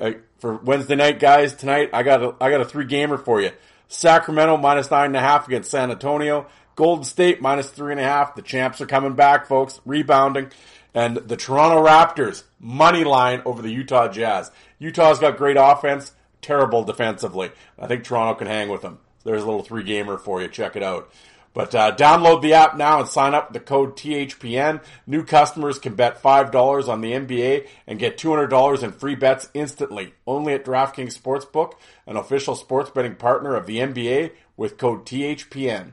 Uh, for Wednesday night, guys, tonight I got a, I got a three gamer for you. Sacramento minus nine and a half against San Antonio. Golden State minus three and a half. The champs are coming back, folks, rebounding. And the Toronto Raptors money line over the Utah Jazz. Utah's got great offense, terrible defensively. I think Toronto can hang with them. There's a little three gamer for you. Check it out. But uh, download the app now and sign up with the code THPN. New customers can bet $5 on the NBA and get $200 in free bets instantly. Only at DraftKings Sportsbook, an official sports betting partner of the NBA with code THPN.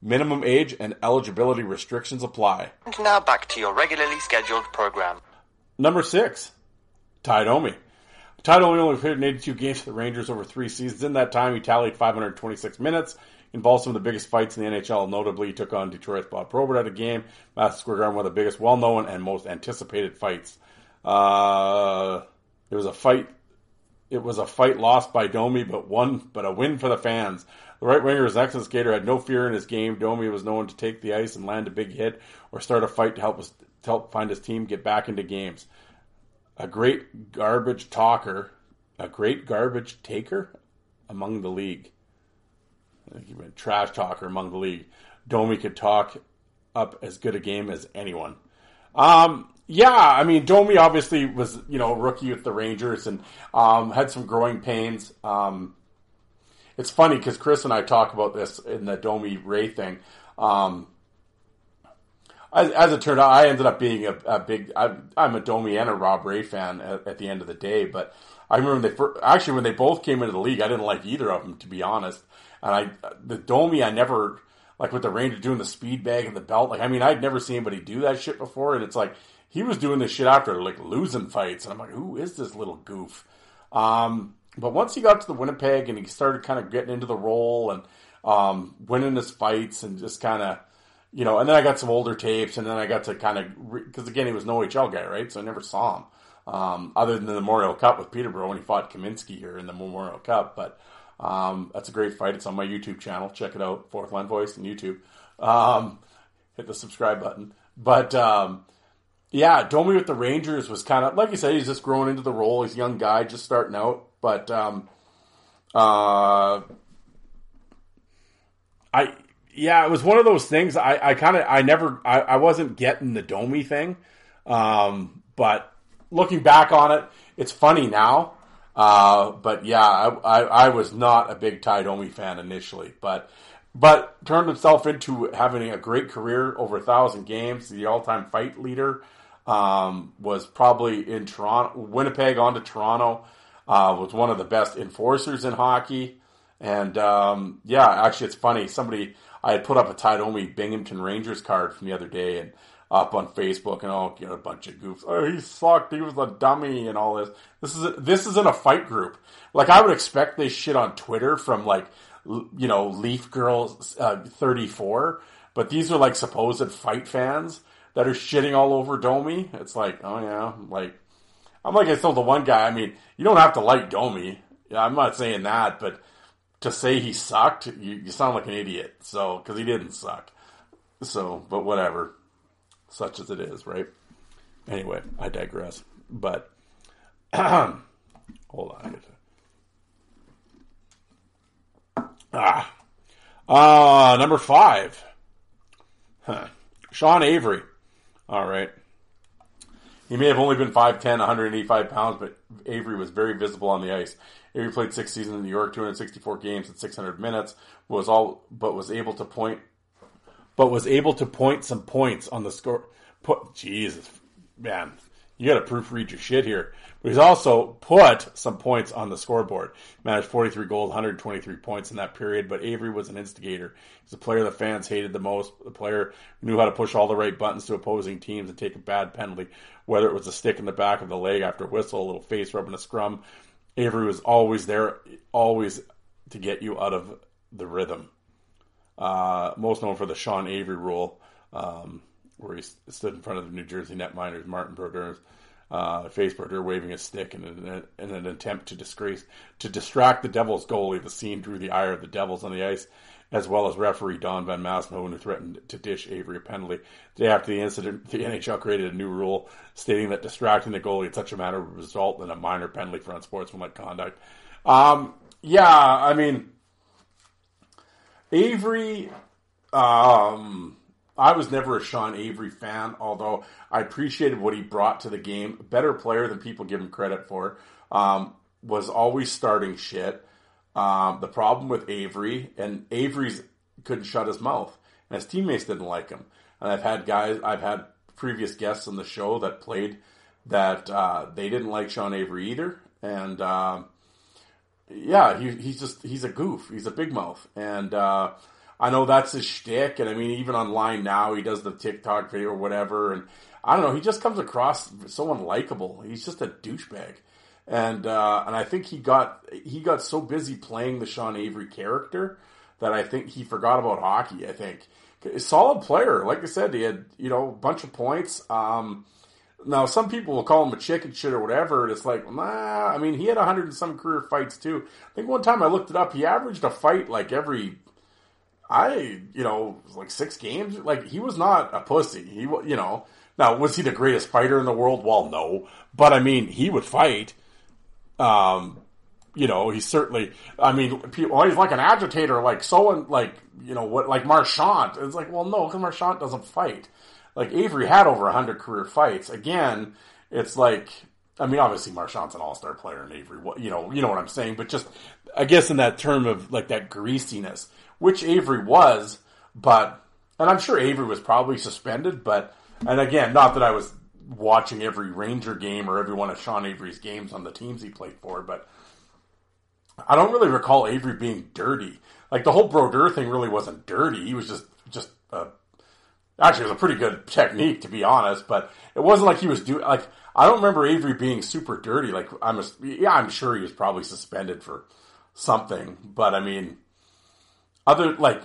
Minimum age and eligibility restrictions apply. And now back to your regularly scheduled program. Number six, Ty Domi. Ty only played in 82 games for the Rangers over three seasons. In that time, he tallied 526 minutes involved some of the biggest fights in the NHL. Notably, he took on Detroit's Bob Probert at a game. Madison Square Garden, one of the biggest, well-known, and most anticipated fights. Uh, it was a fight. It was a fight lost by Domi, but one, but a win for the fans. The right winger is an excellent skater, had no fear in his game. Domi was known to take the ice and land a big hit or start a fight to help us to help find his team get back into games. A great garbage talker, a great garbage taker among the league. I think he went trash talker among the league. Domi could talk up as good a game as anyone. Um, yeah, I mean, Domi obviously was, you know, rookie with the Rangers and um, had some growing pains. Um, it's funny because Chris and I talk about this in the Domi Ray thing. Um, as, as, it turned out, I ended up being a, a big. I, am a Domi and a Rob Ray fan at, at, the end of the day. But I remember they first, actually when they both came into the league, I didn't like either of them to be honest. And I, the Domi, I never, like with the Rangers doing the speed bag and the belt, like, I mean, I'd never seen anybody do that shit before. And it's like, he was doing this shit after like losing fights. And I'm like, who is this little goof? Um, but once he got to the Winnipeg and he started kind of getting into the role and, um, winning his fights and just kind of, you know, and then I got some older tapes and then I got to kind of, because again, he was an OHL guy, right? So I never saw him. Um, other than the Memorial Cup with Peterborough when he fought Kaminsky here in the Memorial Cup. But, um, that's a great fight. It's on my YouTube channel. Check it out, Fourth Line Voice and YouTube. Um, hit the subscribe button. But um, yeah, Domi with the Rangers was kind of like you said. He's just growing into the role. He's a young guy, just starting out. But um, uh, I yeah, it was one of those things. I, I kind of I never I, I wasn't getting the Domi thing. Um, but looking back on it, it's funny now uh, but yeah, I, I, I, was not a big Ty Domi fan initially, but but turned himself into having a great career over a thousand games. The all-time fight leader um, was probably in Toronto, Winnipeg, on to Toronto. Uh, was one of the best enforcers in hockey, and um, yeah, actually, it's funny. Somebody I had put up a Ty Domi Binghamton Rangers card from the other day, and up on Facebook and you know a bunch of goofs. Oh, he sucked. He was a dummy and all this. This is this isn't a fight group. Like I would expect they shit on Twitter from like you know Leaf Girls uh, thirty four, but these are like supposed fight fans that are shitting all over Domi. It's like oh yeah, like I'm like I told the one guy. I mean, you don't have to like Domi. Yeah, I'm not saying that, but to say he sucked, you, you sound like an idiot. So, because he didn't suck. So, but whatever. Such as it is, right? Anyway, I digress. But, hold on. Ah. Uh, number five. Huh. Sean Avery. All right. He may have only been 5'10, 185 pounds, but Avery was very visible on the ice. Avery played six seasons in New York, 264 games and 600 minutes, was all, but was able to point, but was able to point some points on the score. Put, Jesus, man, you got to proofread your shit here. But he's also put some points on the scoreboard. Managed 43 goals, 123 points in that period, but Avery was an instigator. He's a player the fans hated the most, the player knew how to push all the right buttons to opposing teams and take a bad penalty, whether it was a stick in the back of the leg after a whistle, a little face rub in a scrum. Avery was always there, always to get you out of the rhythm. Uh, most known for the Sean Avery rule, um, where he stood in front of the New Jersey netminders Martin Brodeur uh, face Brodeur waving a stick in an, in an attempt to disgrace to distract the Devils goalie. The scene drew the ire of the Devils on the ice, as well as referee Don Van Massenhoven, who threatened to dish Avery a penalty. The day after the incident, the NHL created a new rule stating that distracting the goalie in such a manner would result in a minor penalty for unsportsmanlike conduct. Um, yeah, I mean, Avery. Um, I was never a Sean Avery fan, although I appreciated what he brought to the game. Better player than people give him credit for. Um, was always starting shit. Um, the problem with Avery, and Avery's couldn't shut his mouth, and his teammates didn't like him. And I've had guys, I've had previous guests on the show that played that uh, they didn't like Sean Avery either. And um, yeah, he, he's just he's a goof. He's a big mouth, and uh, I know that's his shtick. And I mean, even online now, he does the TikTok video or whatever, and I don't know. He just comes across so unlikable. He's just a douchebag, and uh, and I think he got he got so busy playing the Sean Avery character that I think he forgot about hockey. I think solid player. Like I said, he had you know a bunch of points. Um, now some people will call him a chicken shit or whatever. And it's like, nah. I mean, he had a hundred and some career fights too. I think one time I looked it up. He averaged a fight like every. I you know like six games. Like he was not a pussy. He you know now was he the greatest fighter in the world? Well, no. But I mean, he would fight. Um, you know, he's certainly. I mean, people, he's like an agitator, like so, and like you know what, like Marchand. It's like, well, no, because Marchand doesn't fight. Like Avery had over hundred career fights. Again, it's like, I mean, obviously Marchand's an all star player, and Avery, you know, you know what I'm saying. But just, I guess, in that term of like that greasiness, which Avery was, but, and I'm sure Avery was probably suspended, but, and again, not that I was watching every Ranger game or every one of Sean Avery's games on the teams he played for, but I don't really recall Avery being dirty. Like the whole Brodeur thing really wasn't dirty. He was just just a actually it was a pretty good technique to be honest, but it wasn't like he was doing like I don't remember Avery being super dirty. Like I'm a, yeah, I'm sure he was probably suspended for something, but I mean other like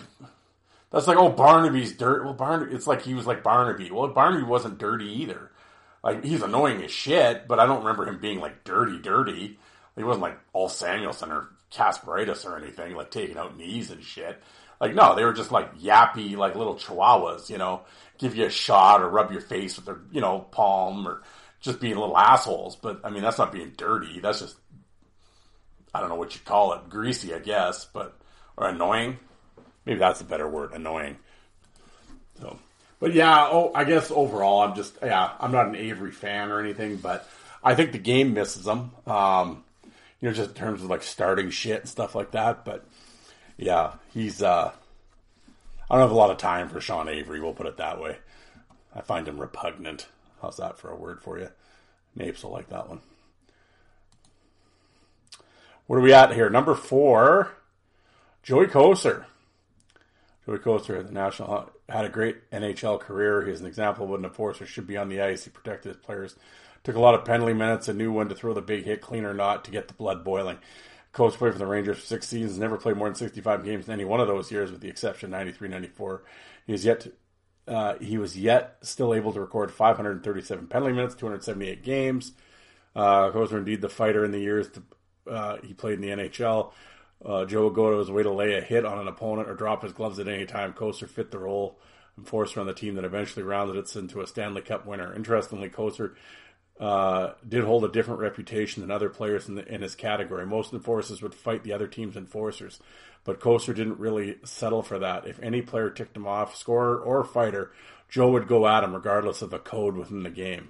that's like oh Barnaby's dirt. Well, Barnaby, it's like he was like Barnaby. Well, Barnaby wasn't dirty either. Like he's annoying as shit, but I don't remember him being like dirty, dirty. He wasn't like Ulf Samuelsson or Kasparaitis or anything, like taking out knees and shit. Like no, they were just like yappy, like little chihuahuas, you know, give you a shot or rub your face with their, you know, palm or just being little assholes. But I mean, that's not being dirty. That's just, I don't know what you call it, greasy, I guess, but or annoying. Maybe that's a better word, annoying. So, but yeah, oh, I guess overall, I'm just yeah, I'm not an Avery fan or anything, but I think the game misses them. Um, you know, just in terms of like starting shit and stuff like that. But yeah, he's uh I don't have a lot of time for Sean Avery, we'll put it that way. I find him repugnant. How's that for a word for you? Napes will like that one. What are we at here? Number four, Joey Kocur. Joey Kocur, the national, had a great NHL career. He's an example of what an enforcer should be on the ice. He protected his players Took a lot of penalty minutes, a new one to throw the big hit clean or not to get the blood boiling. Kocur played for the Rangers for six seasons, never played more than 65 games in any one of those years, with the exception 93 94. He was yet to, uh, he was yet still able to record 537 penalty minutes, 278 games. Uh, Kocur indeed the fighter in the years to, uh, he played in the NHL. Uh, Joe go to his way to lay a hit on an opponent or drop his gloves at any time. Kocur fit the role enforcer on the team that eventually rounded it into a Stanley Cup winner. Interestingly, Kocur uh, did hold a different reputation than other players in, the, in his category. Most enforcers would fight the other team's enforcers, but Kocur didn't really settle for that. If any player ticked him off, scorer or fighter, Joe would go at him regardless of the code within the game.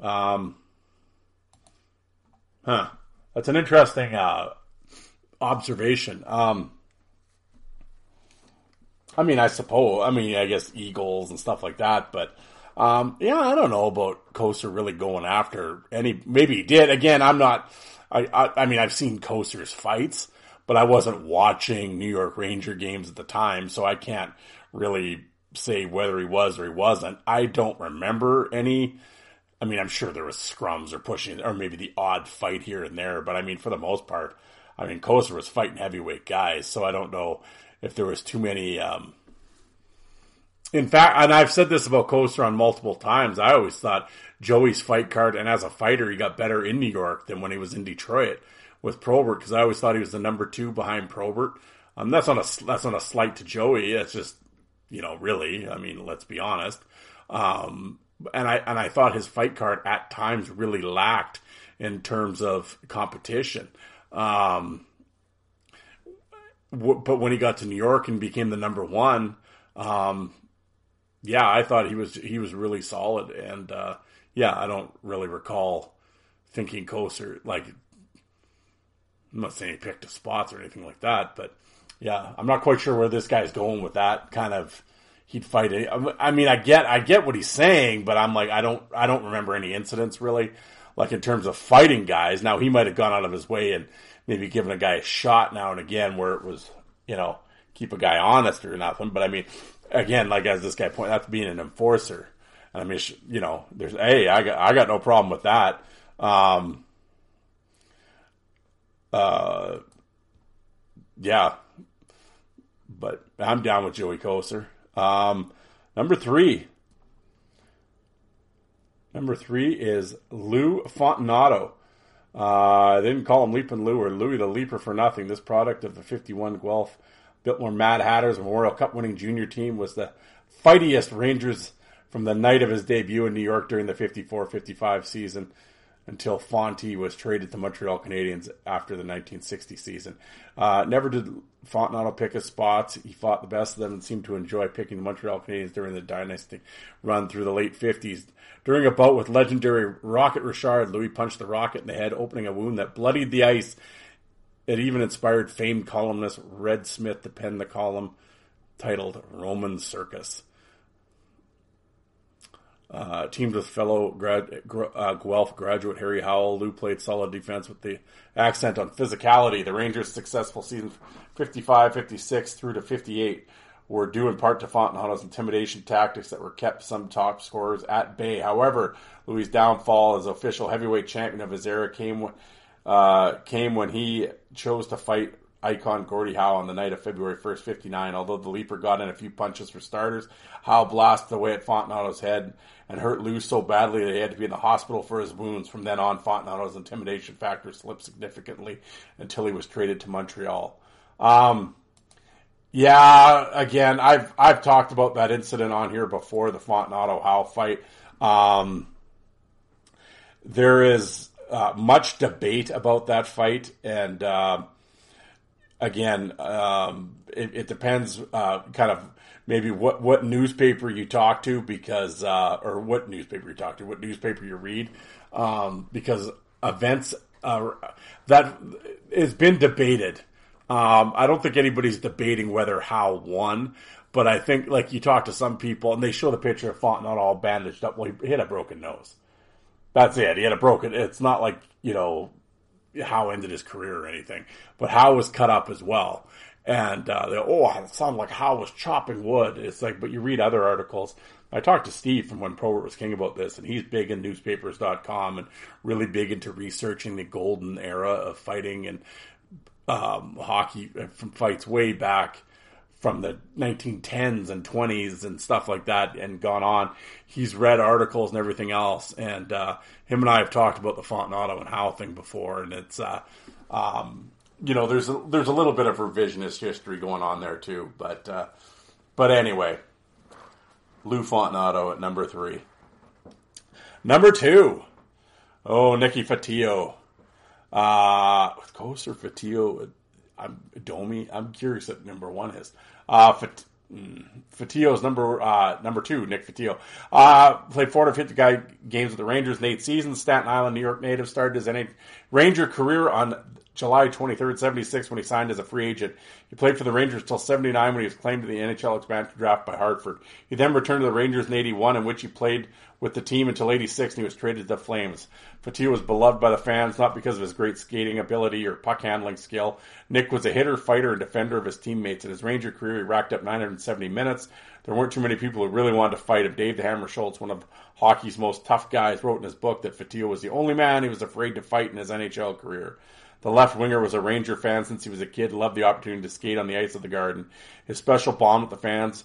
Um, huh. That's an interesting uh, observation. Um, I mean, I suppose. I mean, I guess eagles and stuff like that, but um, yeah, I don't know about Kocur really going after any. Maybe he did. Again, I'm not. I, I, I mean, I've seen Kocur's fights, but I wasn't watching New York Ranger games at the time, so I can't really say whether he was or he wasn't. I don't remember any. I mean, I'm sure there was scrums or pushing, or maybe the odd fight here and there, but I mean, for the most part, I mean, Kocur was fighting heavyweight guys, so I don't know if there was too many. Um, in fact, and I've said this about Coaster on multiple times. I always thought Joey's fight card, and as a fighter, he got better in New York than when he was in Detroit with Probert because I always thought he was the number two behind Probert. Um, that's not a that's not a slight to Joey. It's just you know, really. I mean, let's be honest. Um, and I and I thought his fight card at times really lacked in terms of competition. Um, w- but when he got to New York and became the number one, um, yeah, I thought he was he was really solid, and uh, yeah, I don't really recall thinking Kocur like. I'm not saying he picked his spots or anything like that, but yeah, I'm not quite sure where this guy's going with that kind of. He'd fight it. I mean, I get, I get what he's saying, but I'm like, I don't, I don't remember any incidents really, like in terms of fighting guys. Now he might have gone out of his way and maybe given a guy a shot now and again where it was, you know, keep a guy honest or nothing. But I mean, again, like as this guy pointed, that's being an enforcer. And I mean, you know, there's, hey, I got, I got no problem with that. Um, uh, yeah, but I'm down with Joey Kocur. Um, number three. Number three is Lou Fontinato. Uh, they didn't call him Leaping Lou or Louis the Leaper for nothing. This product of the 51 Guelph Biltmore Mad Hatters Memorial Cup winning junior team was the fightiest Rangers from the night of his debut in New York during the 54 55 season until Fonty was traded to Montreal Canadiens after the 1960 season. Uh, never did Fontinato pick his spots. He fought the best of them and seemed to enjoy picking the Montreal Canadiens during the dynasty run through the late 50s. During a bout with legendary Rocket Richard, Louis punched the Rocket in the head, opening a wound that bloodied the ice. It even inspired famed columnist Red Smith to pen the column titled Roman Circus. Uh, teamed with fellow grad, uh, Guelph graduate Harry Howell, Lou played solid defense with the accent on physicality. The Rangers' successful season 55 56 through to 58 were due in part to Fontinato's intimidation tactics that were kept some top scorers at bay. However, Louis' downfall as official heavyweight champion of his era came, uh, came when he chose to fight icon Gordie Howe on the night of February 1st, 59. Although the Leaper got in a few punches for starters, Howe blasted away at Fontinato's head and hurt Lou so badly that he had to be in the hospital for his wounds. From then on, Fontinato's intimidation factor slipped significantly until he was traded to Montreal. Um, yeah, again, I've I've talked about that incident on here before, the Fontinato Howe fight. Um, there is uh, much debate about that fight, and uh, again, um, it, it, depends uh, kind of maybe what, what newspaper you talk to because uh, or what newspaper you talk to, what newspaper you read, um, because events that has been debated. Um, I don't think anybody's debating whether Howe won, but I think like you talk to some people and they show the picture of Fontinato all bandaged up. Well, he hit a broken nose. That's it. He had a broken. It's not like you know how ended his career or anything, but Howe was cut up as well. And uh, oh, it sounded like Howe was chopping wood. It's like, but you read other articles. I talked to Steve from when Probert was king about this, and he's big in newspapers.com and really big into researching the golden era of fighting and um, hockey from fights way back from the 1910s and 20s and stuff like that and gone on. He's read articles and everything else. And uh, him and I have talked about the Fontinato and Howe thing before. And it's, uh, um, you know, there's a, there's a little bit of revisionist history going on there too. But, uh, but anyway, Lou Fontinato at number three. Number two. Oh, Nicky Fotiu. Uh, Ghost or Fotiu? I'm Domi. I'm curious what number one is. Uh, Fat, mm, Fotiu's number uh, number two, Nick Fotiu. Uh, played 450 guy games with the Rangers in eight seasons. Staten Island, New York native. Started his NA Ranger career on July 23rd, 76 when he signed as a free agent. He played for the Rangers until 79 when he was claimed to the NHL expansion draft by Hartford. He then returned to the Rangers in 81 in which he played with the team until 86 and he was traded to the Flames. Fotiu was beloved by the fans not because of his great skating ability or puck handling skill. Nick was a hitter, fighter, and defender of his teammates. In his Ranger career, he racked up 970 minutes. There weren't too many people who really wanted to fight him. Dave the Hammer Schultz, one of hockey's most tough guys, wrote in his book that Fotiu was the only man he was afraid to fight in his NHL career. The left winger was a Ranger fan since he was a kid, loved the opportunity to skate on the ice of the Garden. His special bond with the fans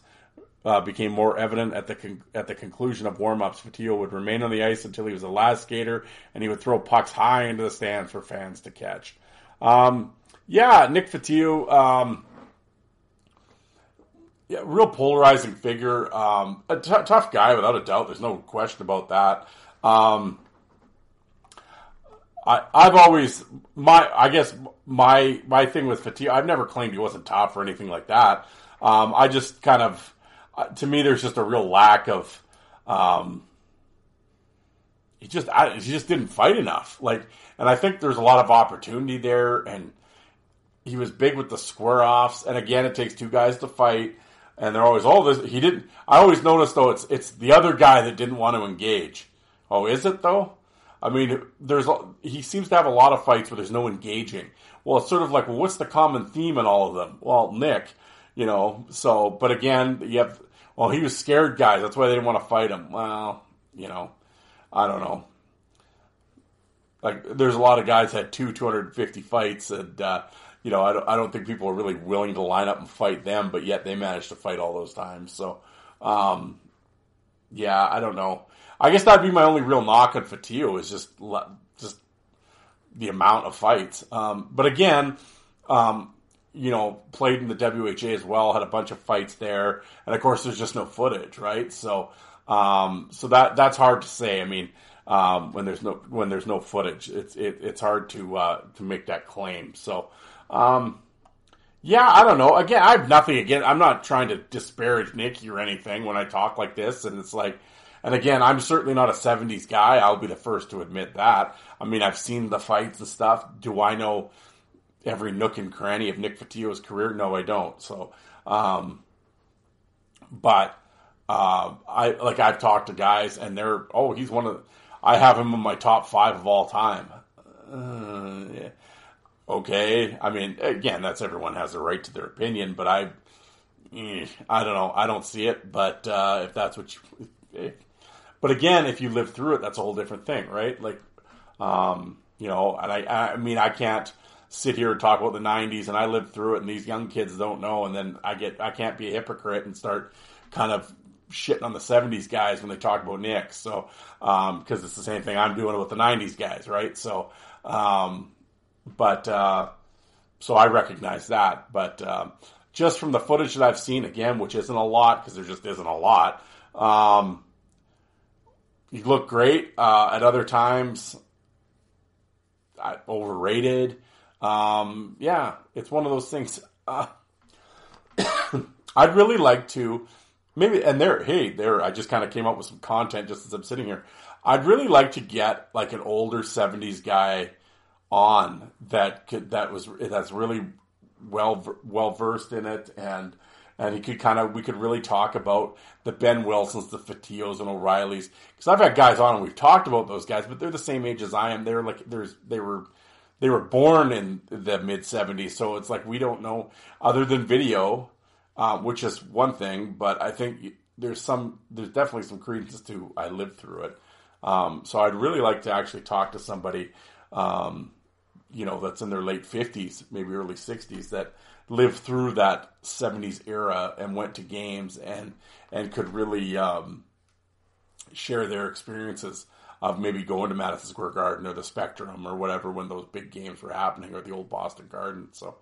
uh, became more evident at the con- at the conclusion of warm-ups. Fotiu would remain on the ice until he was the last skater, and he would throw pucks high into the stands for fans to catch. Um, yeah, Nick Fotiu, um, yeah, real polarizing figure, um, a t- tough guy without a doubt. There's no question about that. Um, I, I've always my I guess my my thing with Fotiu. I've never claimed he wasn't tough or anything like that. Um, I just kind of uh, to me, there's just a real lack of. Um, he just I, he just didn't fight enough. Like, and I think there's a lot of opportunity there, and he was big with the square offs. And again, it takes two guys to fight, and they're always all oh, this. He didn't. I always noticed though it's it's the other guy that didn't want to engage. Oh, is it though? I mean, there's he seems to have a lot of fights where there's no engaging. Well, it's sort of like, well, what's the common theme in all of them? Well, Nick, you know. So, but again, you have well, he was scared, guys. That's why they didn't want to fight him. Well, you know, I don't know. Like, there's a lot of guys had two 250 fights, and uh, you know, I don't, I don't think people are really willing to line up and fight them, but yet they managed to fight all those times. So, um, yeah, I don't know. I guess that'd be my only real knock on Fotiu is just just the amount of fights. Um, but again, um, you know, played in the WHA as well, had a bunch of fights there, and of course, there's just no footage, right? So, um, so that that's hard to say. I mean, um, when there's no when there's no footage, it's it, it's hard to uh, to make that claim. So, um, yeah, I don't know. Again, I have nothing again. I'm not trying to disparage Nicky or anything when I talk like this, and it's like and again, I'm certainly not a 70s guy. I'll be the first to admit that. I mean, I've seen the fights and stuff. Do I know every nook and cranny of Nick Fotiu's career? No, I don't. So, um, but uh, I like I've talked to guys and they're oh he's one of I have him in my top five of all time. Uh, yeah. Okay, I mean again that's everyone has a right to their opinion, but I eh, I don't know I don't see it. But uh, if that's what you if, but again, if you live through it, that's a whole different thing, right? Like, um, you know, and I, I mean, I can't sit here and talk about the '90s, and I lived through it, and these young kids don't know, and then I get, I can't be a hypocrite and start kind of shitting on the '70s guys when they talk about Nick. So, because um, it's the same thing I'm doing with the '90s guys, right? So, um, but uh, so I recognize that, but. Um, just from the footage that I've seen again, which isn't a lot because there just isn't a lot. Um, he looked great. Uh, at other times, uh, overrated. Um, yeah, it's one of those things. Uh, I'd really like to maybe, and there, hey, there, I just kind of came up with some content just as I'm sitting here. I'd really like to get like an older '70s guy on that could that was that's really well well versed in it and and he could kind of we could really talk about the Behn Wilsons, the Fotius, and O'Reillys because I've had guys on and we've talked about those guys, but they're the same age as I am. They're like there's they were they were born in the mid '70s, so it's like we don't know other than video, uh, which is one thing. But I think there's some there's definitely some credence to I lived through it. Um, so I'd really like to actually talk to somebody um, you know, that's in their late 50s, maybe early 60s, that lived through that 70s era and went to games and, and could really um, share their experiences of maybe going to Madison Square Garden or the Spectrum or whatever when those big games were happening or the old Boston Garden. So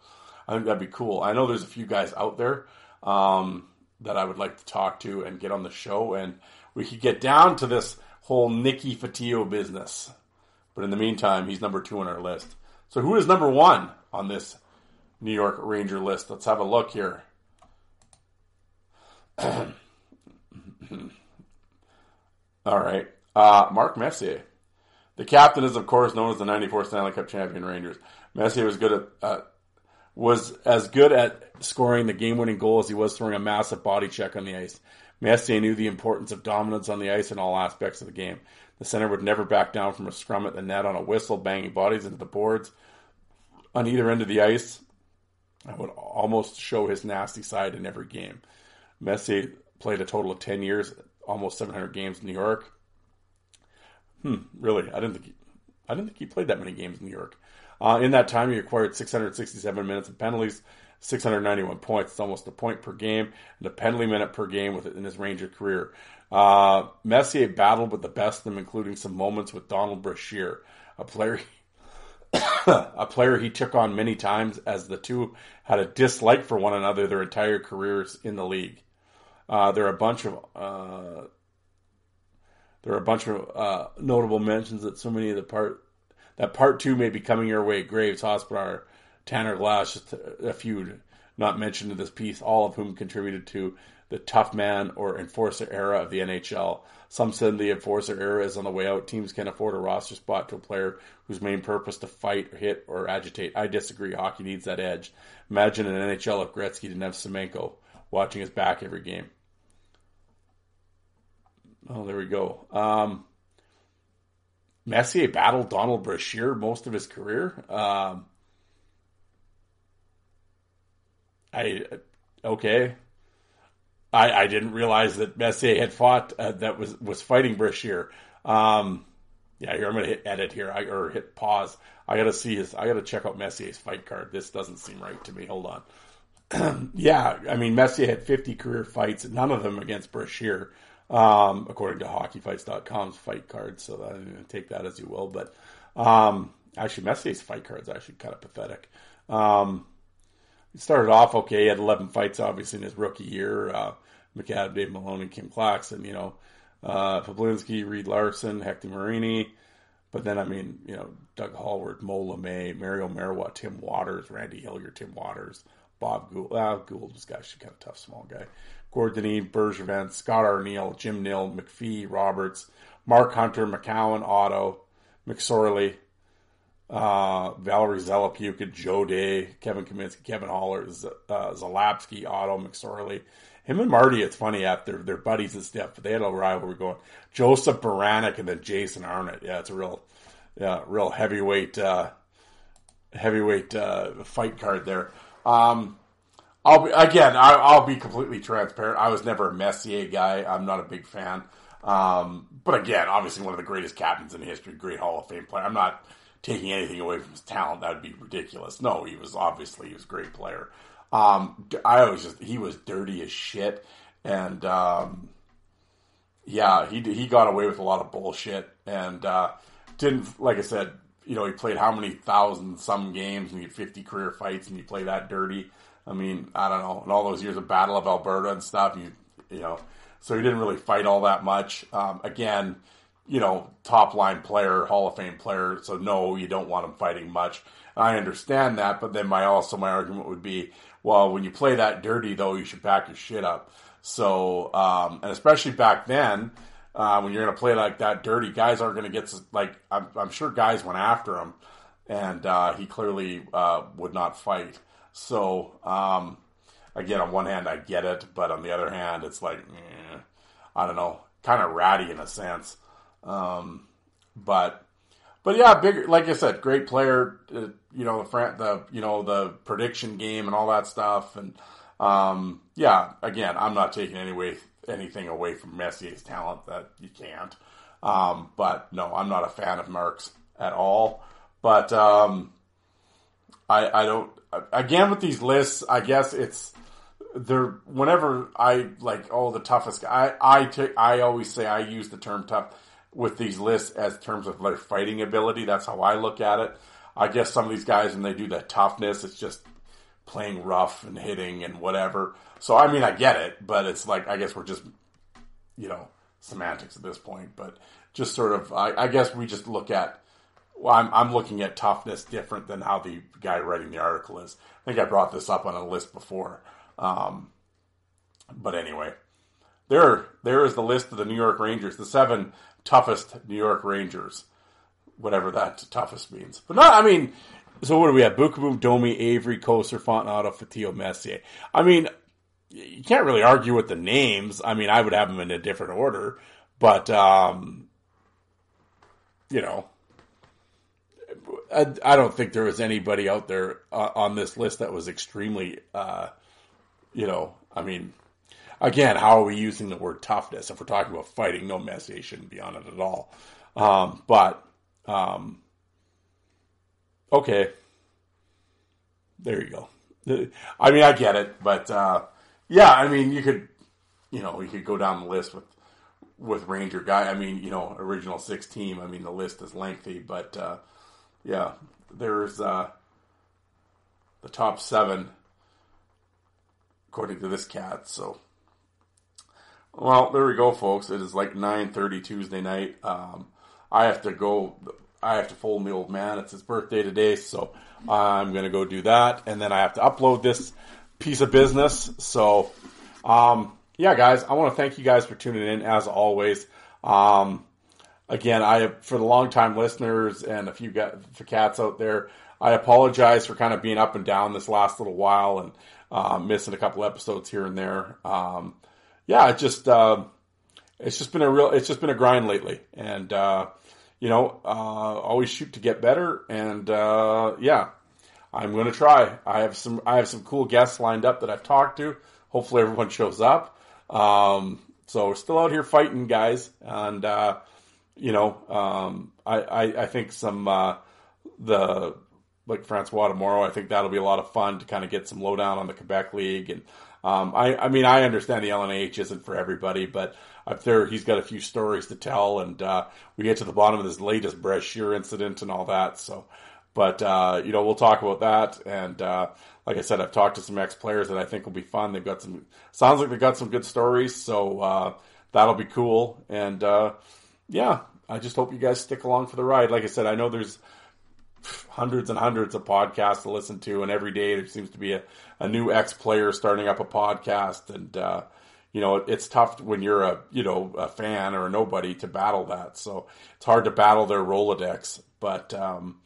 I think that'd be cool. I know there's a few guys out there um, that I would like to talk to and get on the show, and we could get down to this whole Nicky Fotiu business. But in the meantime, he's number two on our list. So who is number one on this New York Ranger list? Let's have a look here. All right. Uh, Mark Messier. The captain is, of course, known as the 94 Stanley Cup champion Rangers. Messier was good at, uh, was as good at scoring the game-winning goal as he was throwing a massive body check on the ice. Messier knew the importance of dominance on the ice in all aspects of the game. The center would never back down from a scrum at the net on a whistle, banging bodies into the boards on either end of the ice. I would almost show his nasty side in every game. Messier played a total of 10 years, almost 700 games in New York. Hmm, really? I didn't think he, I didn't think he played that many games in New York. Uh, in that time, he acquired 667 minutes of penalties, 691 points. It's almost a point per game and a penalty minute per game with in his Ranger career. Uh, Messier battled with the best of them, including some moments with Donald Brashear, a player a player he took on many times as the two had a dislike for one another their entire careers in the league. Uh, there are a bunch of uh, there are a bunch of uh, notable mentions that so many of the part that part two may be coming your way. Graves, Hospodar, Tanner Glass, a few not mentioned in this piece, all of whom contributed to the tough man or enforcer era of the NHL. Some said the enforcer era is on the way out. Teams can't afford a roster spot to a player whose main purpose to fight, or hit, or agitate. I disagree. Hockey needs that edge. Imagine an NHL if Gretzky didn't have Semenko watching his back every game. Oh, there we go. Um, Messier battled Donald Brashear most of his career. Um, I okay. I, I didn't realize that Messier had fought uh, that was was fighting Brashear. Um, yeah, here I'm gonna hit edit here I, or hit pause. I gotta see his. I gotta check out Messier's fight card. This doesn't seem right to me. Hold on. yeah, I mean Messier had 50 career fights, none of them against Brashear, um, according to HockeyFights.com's fight card. So that, take that as you will. But um, actually, Messier's fight card is actually kind of pathetic. Um, he started off okay. He had 11 fights, obviously, in his rookie year. Uh, McAdam, Dave Maloney, Kim Clackson, you know, uh, Pablinski, Reed Larson, Hector Marini. But then, I mean, you know, Doug Halward, Moe Lemay, Mario Marois, Tim Watters, Randy Hillier, Tim Watters, Bob Gould. Uh, Gould was actually kind of tough, small guy. Gord Dineen, Bergevin, Scott Arniel, Jim Nill, McPhee, Roberts, Mark Hunter, McCowan, Otto, McSorley, uh, Valerie Zelepuka, Joe Day, Kevin Kaminski, Kevin Haller, Z- uh, Zalapski, Otto, McSorley. Him and Marty, it's funny, after they're buddies and stuff, but they had a rivalry going. Josef Beranek and then Jason Arnott. Yeah, it's a real, yeah, real heavyweight, uh, heavyweight uh, fight card there. Um, I'll be again. I, I'll be completely transparent. I was never a Messier guy. I'm not a big fan. Um, but again, obviously one of the greatest captains in history, great Hall of Fame player. I'm not taking anything away from his talent. That would be ridiculous. No, he was obviously he was a great player. Um, I always just he was dirty as shit, and um, yeah, he he got away with a lot of bullshit, and uh, didn't like I said. You know, he played how many thousand some games, and he had 50 career fights, and you play that dirty. I mean, I don't know, in all those years of Battle of Alberta and stuff, you you know, so he didn't really fight all that much. Um, again, you know, top line player, Hall of Fame player. So no, you don't want him fighting much. I understand that, but then my also my argument would be, well, when you play that dirty though, you should back your shit up. So, um, and especially back then, uh, when you're going to play like that dirty, guys aren't going to get like I'm, I'm, sure guys went after him, and uh, he clearly uh, would not fight. So, um, again, on one hand, I get it, but on the other hand, it's like, eh, I don't know, kind of ratty in a sense. Um, but but yeah, big like I said, great player. Uh, you know the the you know the prediction game and all that stuff. And um, yeah, again, I'm not taking any way, anything away from Messier's talent that you can't. Um, but no, I'm not a fan of Marks at all. But um, I, I don't. Again, with these lists, I guess it's they're whenever I like oh the toughest guy. I I, t- I always say I use the term tough with these lists as terms of their fighting ability. That's how I look at it. I guess some of these guys when they do that toughness, it's just playing rough and hitting and whatever. So I mean, I get it, but it's like I guess we're just you know semantics at this point. But just sort of, I, I guess we just look at. Well, I'm, I'm looking at toughness different than how the guy writing the article is. I think I brought this up on a list before. Um, but anyway, there there is the list of the New York Rangers, the seven toughest New York Rangers, whatever that toughest means. But not, I mean, so what do we have? Beukeboom, Domi, Avery, Kocur, Fontinato, Fotiu, Messier. I mean, you can't really argue with the names. I mean, I would have them in a different order, but um, you know, I, I, don't think there was anybody out there uh, on this list that was extremely, uh, you know, I mean, again, how are we using the word toughness? If we're talking about fighting, no Messier shouldn't be on it at all. Um, but, um, okay. There you go. I mean, I get it, but, uh, yeah, I mean, you could, you know, you could go down the list with, with Ranger guy. I mean, you know, original six team. I mean, the list is lengthy, but, uh, yeah, there's uh, the top seven according to this cat. So, well, there we go, folks. It is like nine thirty Tuesday night. Um, I have to go. I have to fold the old man. It's his birthday today, so I'm gonna go do that, and then I have to upload this piece of business. So, um, yeah, guys, I want to thank you guys for tuning in as always. Um, again, I for the long time listeners and a few cats out there, I apologize for kind of being up and down this last little while and uh, missing a couple episodes here and there. Um, yeah, it just uh, it's just been a real it's just been a grind lately, and uh, you know, uh, always shoot to get better, and uh, yeah, I'm going to try. I have some I have some cool guests lined up that I've talked to. Hopefully, everyone shows up. Um, so we're still out here fighting, guys, and uh, you know, um, I, I, I, think some, uh, the, like Francois tomorrow, I think that'll be a lot of fun to kind of get some lowdown on the Quebec League. And, um, I, I mean, I understand the LNH isn't for everybody, but there, he's got a few stories to tell. And, uh, we get to the bottom of this latest Brashear incident and all that. So, but, uh, you know, we'll talk about that. And, uh, like I said, I've talked to some ex players that I think will be fun. They've got some, sounds like they've got some good stories. So, uh, that'll be cool. And, uh, yeah, I just hope you guys stick along for the ride. Like I said, I know there's hundreds and hundreds of podcasts to listen to, and every day there seems to be a, a new ex player starting up a podcast, and uh, you know it, it's tough when you're a you know a fan or a nobody to battle that. So it's hard to battle their Rolodex, but. Um,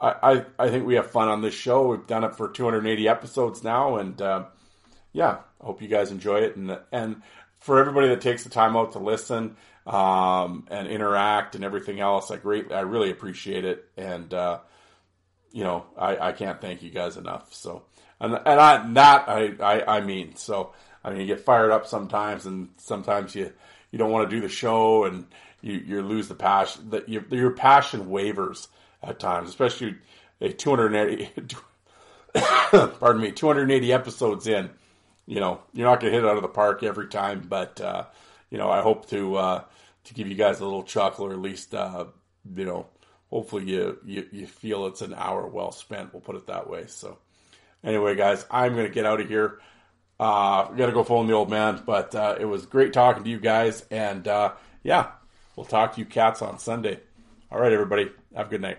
I, I, I think we have fun on this show. We've done it for 280 episodes now, and uh, yeah, I hope you guys enjoy it. And and for everybody that takes the time out to listen, um, and interact and everything else. I great, I really appreciate it, and uh, you know, I, I can't thank you guys enough. So, and and I I, I I mean, so I mean, you get fired up sometimes, and sometimes you you don't want to do the show, and you you lose the passion. That your your passion wavers at times, especially a 280. pardon me, 280 episodes in. You know, you're not going to hit it out of the park every time, but uh, you know, I hope to uh, to give you guys a little chuckle, or at least uh, you know, hopefully you, you you feel it's an hour well spent. We'll put it that way. So, anyway, guys, I'm gonna get out of here. Uh, gotta go phone the old man, but uh, it was great talking to you guys, and uh, yeah, we'll talk to you cats on Sunday. All right, everybody, have a good night.